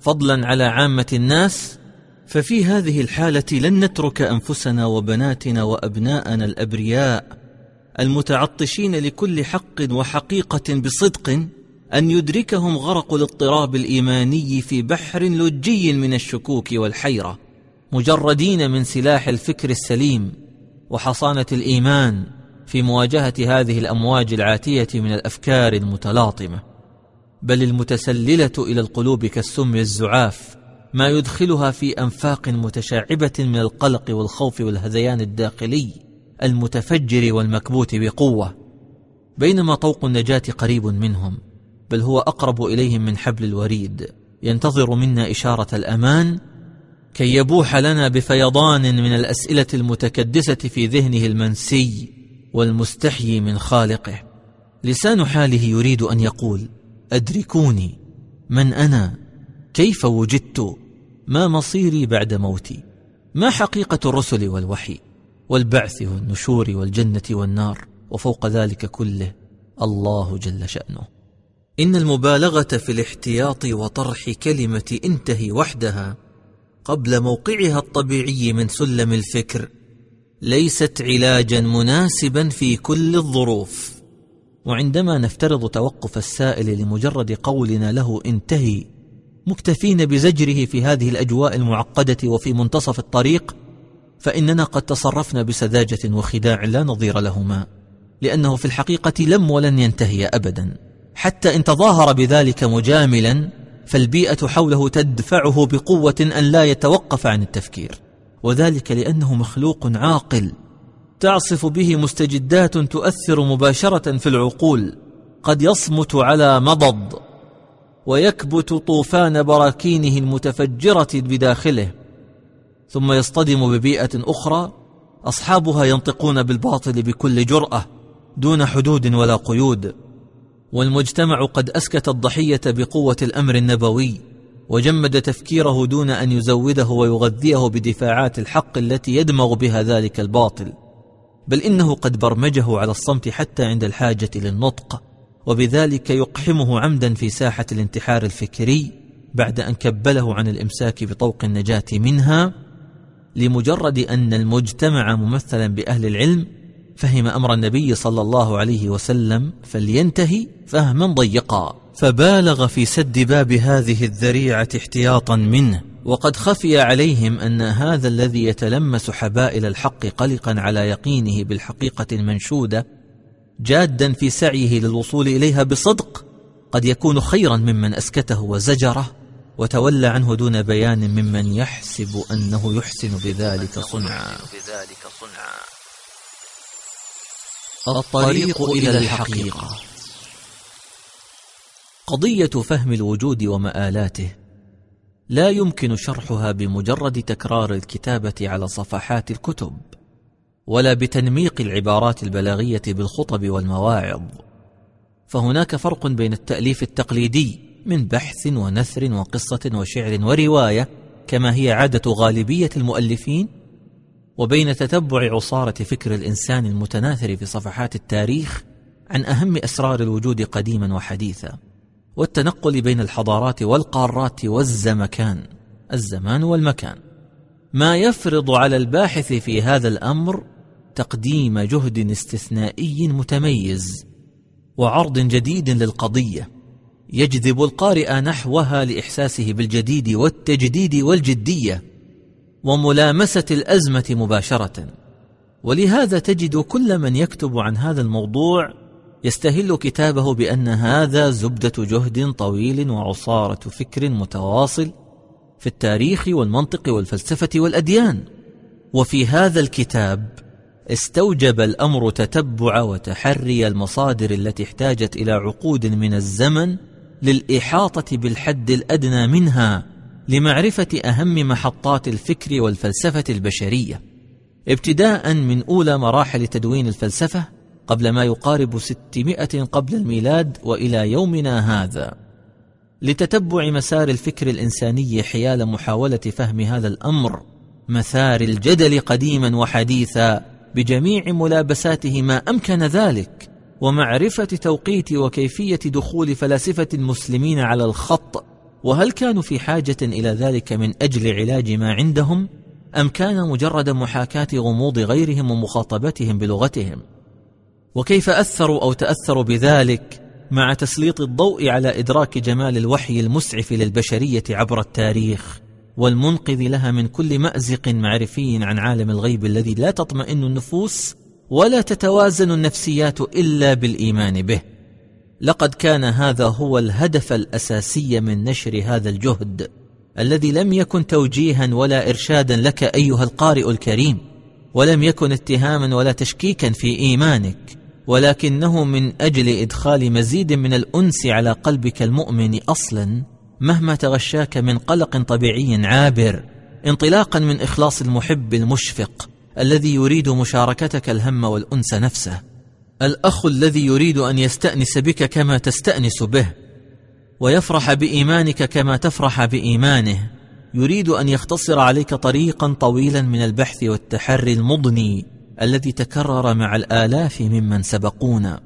فضلا على عامة الناس ففي هذه الحالة لن نترك أنفسنا وبناتنا وأبناءنا الأبرياء المتعطشين لكل حق وحقيقة بصدق أن يدركهم غرق الاضطراب الإيماني في بحر لجي من الشكوك والحيرة مجردين من سلاح الفكر السليم وحصانة الإيمان في مواجهة هذه الأمواج العاتية من الأفكار المتلاطمة. بل المتسللة إلى القلوب كالسم الزعاف ما يدخلها في أنفاق متشعبة من القلق والخوف والهذيان الداخلي المتفجر والمكبوت بقوة بينما طوق النجاة قريب منهم بل هو أقرب إليهم من حبل الوريد. ينتظر منا إشارة الأمان كي يبوح لنا بفيضان من الأسئلة المتكدسة في ذهنه المنسي والمستحيي من خالقه. لسان حاله يريد أن يقول أدركوني من أنا؟ كيف وجدت؟ ما مصيري بعد موتي؟ ما حقيقة الرسل والوحي؟ والبعث والنشور والجنة والنار؟ وفوق ذلك كله الله جل شأنه. إن المبالغة في الاحتياط وطرح كلمة انتهي وحدها قبل موقعها الطبيعي من سلم الفكر ليست علاجا مناسبا في كل الظروف. وعندما نفترض توقف السائل لمجرد قولنا له انتهي مكتفين بزجره في هذه الأجواء المعقدة وفي منتصف الطريق فإننا قد تصرفنا بسذاجة وخداع لا نظير لهما لأنه في الحقيقة لم ولن ينتهي ابدا. حتى إن تظاهر بذلك مجاملا فالبيئة حوله تدفعه بقوة أن لا يتوقف عن التفكير. وذلك لأنه مخلوق عاقل تعصف به مستجدات تؤثر مباشرة في العقول قد يصمت على مضض. ويكبت طوفان براكينه المتفجرة بداخله ثم يصطدم ببيئة أخرى أصحابها ينطقون بالباطل بكل جرأة دون حدود ولا قيود. والمجتمع قد أسكت الضحية بقوة الأمر النبوي وجمد تفكيره دون أن يزوده ويغذيه بدفاعات الحق التي يدمغ بها ذلك الباطل. بل إنه قد برمجه على الصمت حتى عند الحاجة للنطق. وبذلك يقحمه عمدا في ساحة الانتحار الفكري بعد أن كبله عن الإمساك بطوق النجاة منها لمجرد أن المجتمع ممثلا بأهل العلم فهم أمر النبي صلى الله عليه وسلم فلينتهي فهما ضيقا. فبالغ في سد باب هذه الذريعة احتياطا منه وقد خفي عليهم أن هذا الذي يتلمس حبائل الحق قلقا على يقينه بالحقيقة المنشودة جادا في سعيه للوصول إليها بصدق قد يكون خيرا ممن أسكته وزجره وتولى عنه دون بيان ممن يحسب أنه يحسن بذلك صنعا. الطريق إلى الحقيقة. قضية فهم الوجود ومآلاته. لا يمكن شرحها بمجرد تكرار الكتابة على صفحات الكتب. ولا بتنميق العبارات البلاغية بالخطب والمواعظ. فهناك فرق بين التأليف التقليدي من بحث ونثر وقصة وشعر ورواية كما هي عادة غالبية المؤلفين وبين تتبع عصارة فكر الإنسان المتناثر في صفحات التاريخ عن أهم أسرار الوجود قديما وحديثا والتنقل بين الحضارات والقارات والزمكان الزمان والمكان. ما يفرض على الباحث في هذا الأمر تقديم جهد استثنائي متميز وعرض جديد للقضية. يجذب القارئ نحوها لإحساسه بالجديد والتجديد والجدية وملامسة الأزمة مباشرة. ولهذا تجد كل من يكتب عن هذا الموضوع يستهل كتابه بأن هذا زبدة جهد طويل وعصارة فكر متواصل في التاريخ والمنطق والفلسفة والأديان. وفي هذا الكتاب استوجب الأمر تتبع وتحري المصادر التي احتاجت إلى عقود من الزمن للإحاطة بالحد الأدنى منها لمعرفة أهم محطات الفكر والفلسفة البشرية. ابتداء من أولى مراحل تدوين الفلسفة قبل ما يقارب ستمائة قبل الميلاد وإلى يومنا هذا. لتتبع مسار الفكر الإنساني حيال محاولة فهم هذا الأمر مثار الجدل قديما وحديثا بجميع ملابساته ما أمكن ذلك ومعرفة توقيت وكيفية دخول فلاسفة المسلمين على الخط وهل كانوا في حاجة إلى ذلك من أجل علاج ما عندهم أم كان مجرد محاكاة غموض غيرهم ومخاطبتهم بلغتهم؟ وكيف أثروا أو تأثروا بذلك مع تسليط الضوء على إدراك جمال الوحي المسعف للبشرية عبر التاريخ؟ والمنقذ لها من كل مأزق معرفي عن عالم الغيب الذي لا تطمئن النفوس ولا تتوازن النفسيات إلا بالإيمان به. لقد كان هذا هو الهدف الأساسي من نشر هذا الجهد الذي لم يكن توجيها ولا إرشادا لك أيها القارئ الكريم ولم يكن اتهاما ولا تشكيكا في إيمانك ولكنه من أجل إدخال مزيد من الأنس على قلبك المؤمن أصلا مهما تغشاك من قلق طبيعي عابر انطلاقا من إخلاص المحب المشفق الذي يريد مشاركتك الهم والأنس نفسه. الأخ الذي يريد أن يستأنس بك كما تستأنس به ويفرح بإيمانك كما تفرح بإيمانه. يريد أن يختصر عليك طريقا طويلا من البحث والتحري المضني الذي تكرر مع الآلاف ممن سبقونا.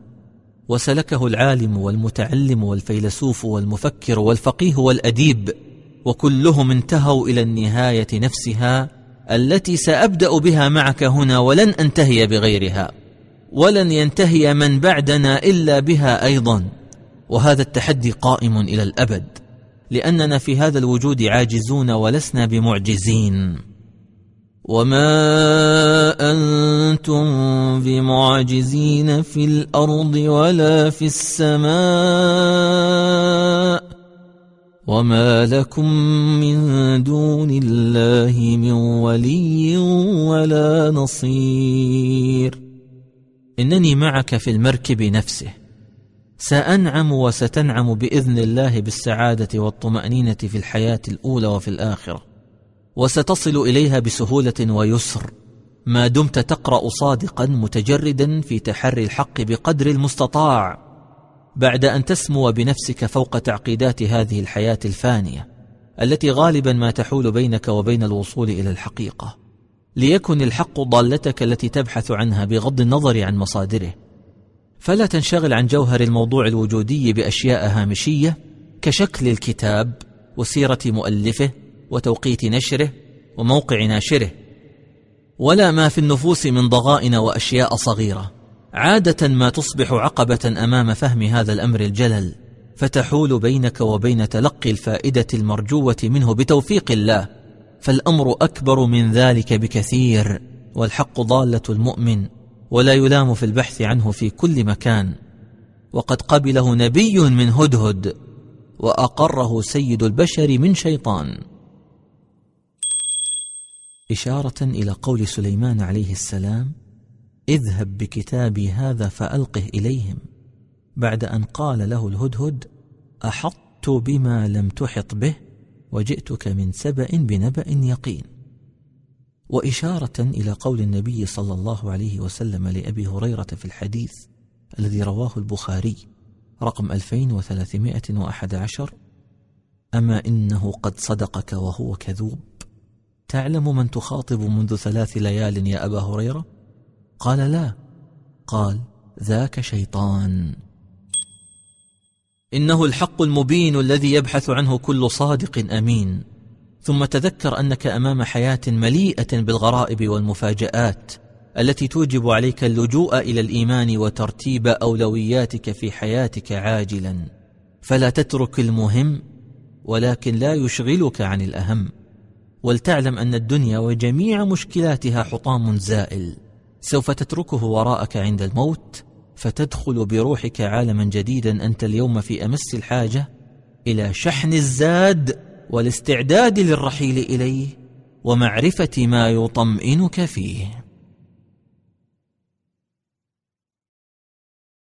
وسلكه العالم والمتعلم والفيلسوف والمفكر والفقيه والأديب وكلهم انتهوا إلى النهاية نفسها التي سأبدأ بها معك هنا ولن أنتهي بغيرها ولن ينتهي من بعدنا إلا بها أيضا وهذا التحدي قائم إلى الأبد لأننا في هذا الوجود عاجزون ولسنا بمعجزين. وما أنتم بمعجزين في الأرض ولا في السماء وما لكم من دون الله من ولي ولا نصير انني معك في المركب نفسه سأنعم وستنعم بإذن الله بالسعادة والطمأنينة في الحياة الأولى وفي الآخرة وستصل إليها بسهولة ويسر. ما دمت تقرأ صادقا متجردا في تحري الحق بقدر المستطاع بعد أن تسمو بنفسك فوق تعقيدات هذه الحياة الفانية التي غالبا ما تحول بينك وبين الوصول إلى الحقيقة. ليكن الحق ضالتك التي تبحث عنها بغض النظر عن مصادره. فلا تنشغل عن جوهر الموضوع الوجودي بأشياء هامشية كشكل الكتاب وسيرة مؤلفه وتوقيت نشره وموقع ناشره ولا ما في النفوس من ضغائن وأشياء صغيرة. عادة ما تصبح عقبة أمام فهم هذا الأمر الجلل فتحول بينك وبين تلقي الفائدة المرجوة منه بتوفيق الله. فالأمر أكبر من ذلك بكثير والحق ضالة المؤمن ولا يلام في البحث عنه في كل مكان. وقد قبله نبي من هدهد وأقره سيد البشر من شيطان. إشارة إلى قول سليمان عليه السلام اذهب بكتابي هذا فألقه إليهم. بعد أن قال له الهدهد أحطت بما لم تحط به وجئتك من سبأ بنبأ يقين. وإشارة إلى قول النبي صلى الله عليه وسلم لأبي هريرة في الحديث الذي رواه البخاري رقم 2311 أما إنه قد صدقك وهو كذوب. تعلم من تخاطب منذ ثلاث ليال يا أبا هريرة؟ قال لا. قال ذاك شيطان. إنه الحق المبين الذي يبحث عنه كل صادق أمين. ثم تذكر أنك أمام حياة مليئة بالغرائب والمفاجآت التي توجب عليك اللجوء إلى الإيمان وترتيب أولوياتك في حياتك عاجلا. فلا تترك المهم ولكن لا يشغلك عن الأهم. ولتعلم أن الدنيا وجميع مشكلاتها حطام زائل. سوف تتركه وراءك عند الموت فتدخل بروحك عالما جديدا أنت اليوم في أمس الحاجة إلى شحن الزاد والاستعداد للرحيل إليه ومعرفة ما يطمئنك فيه.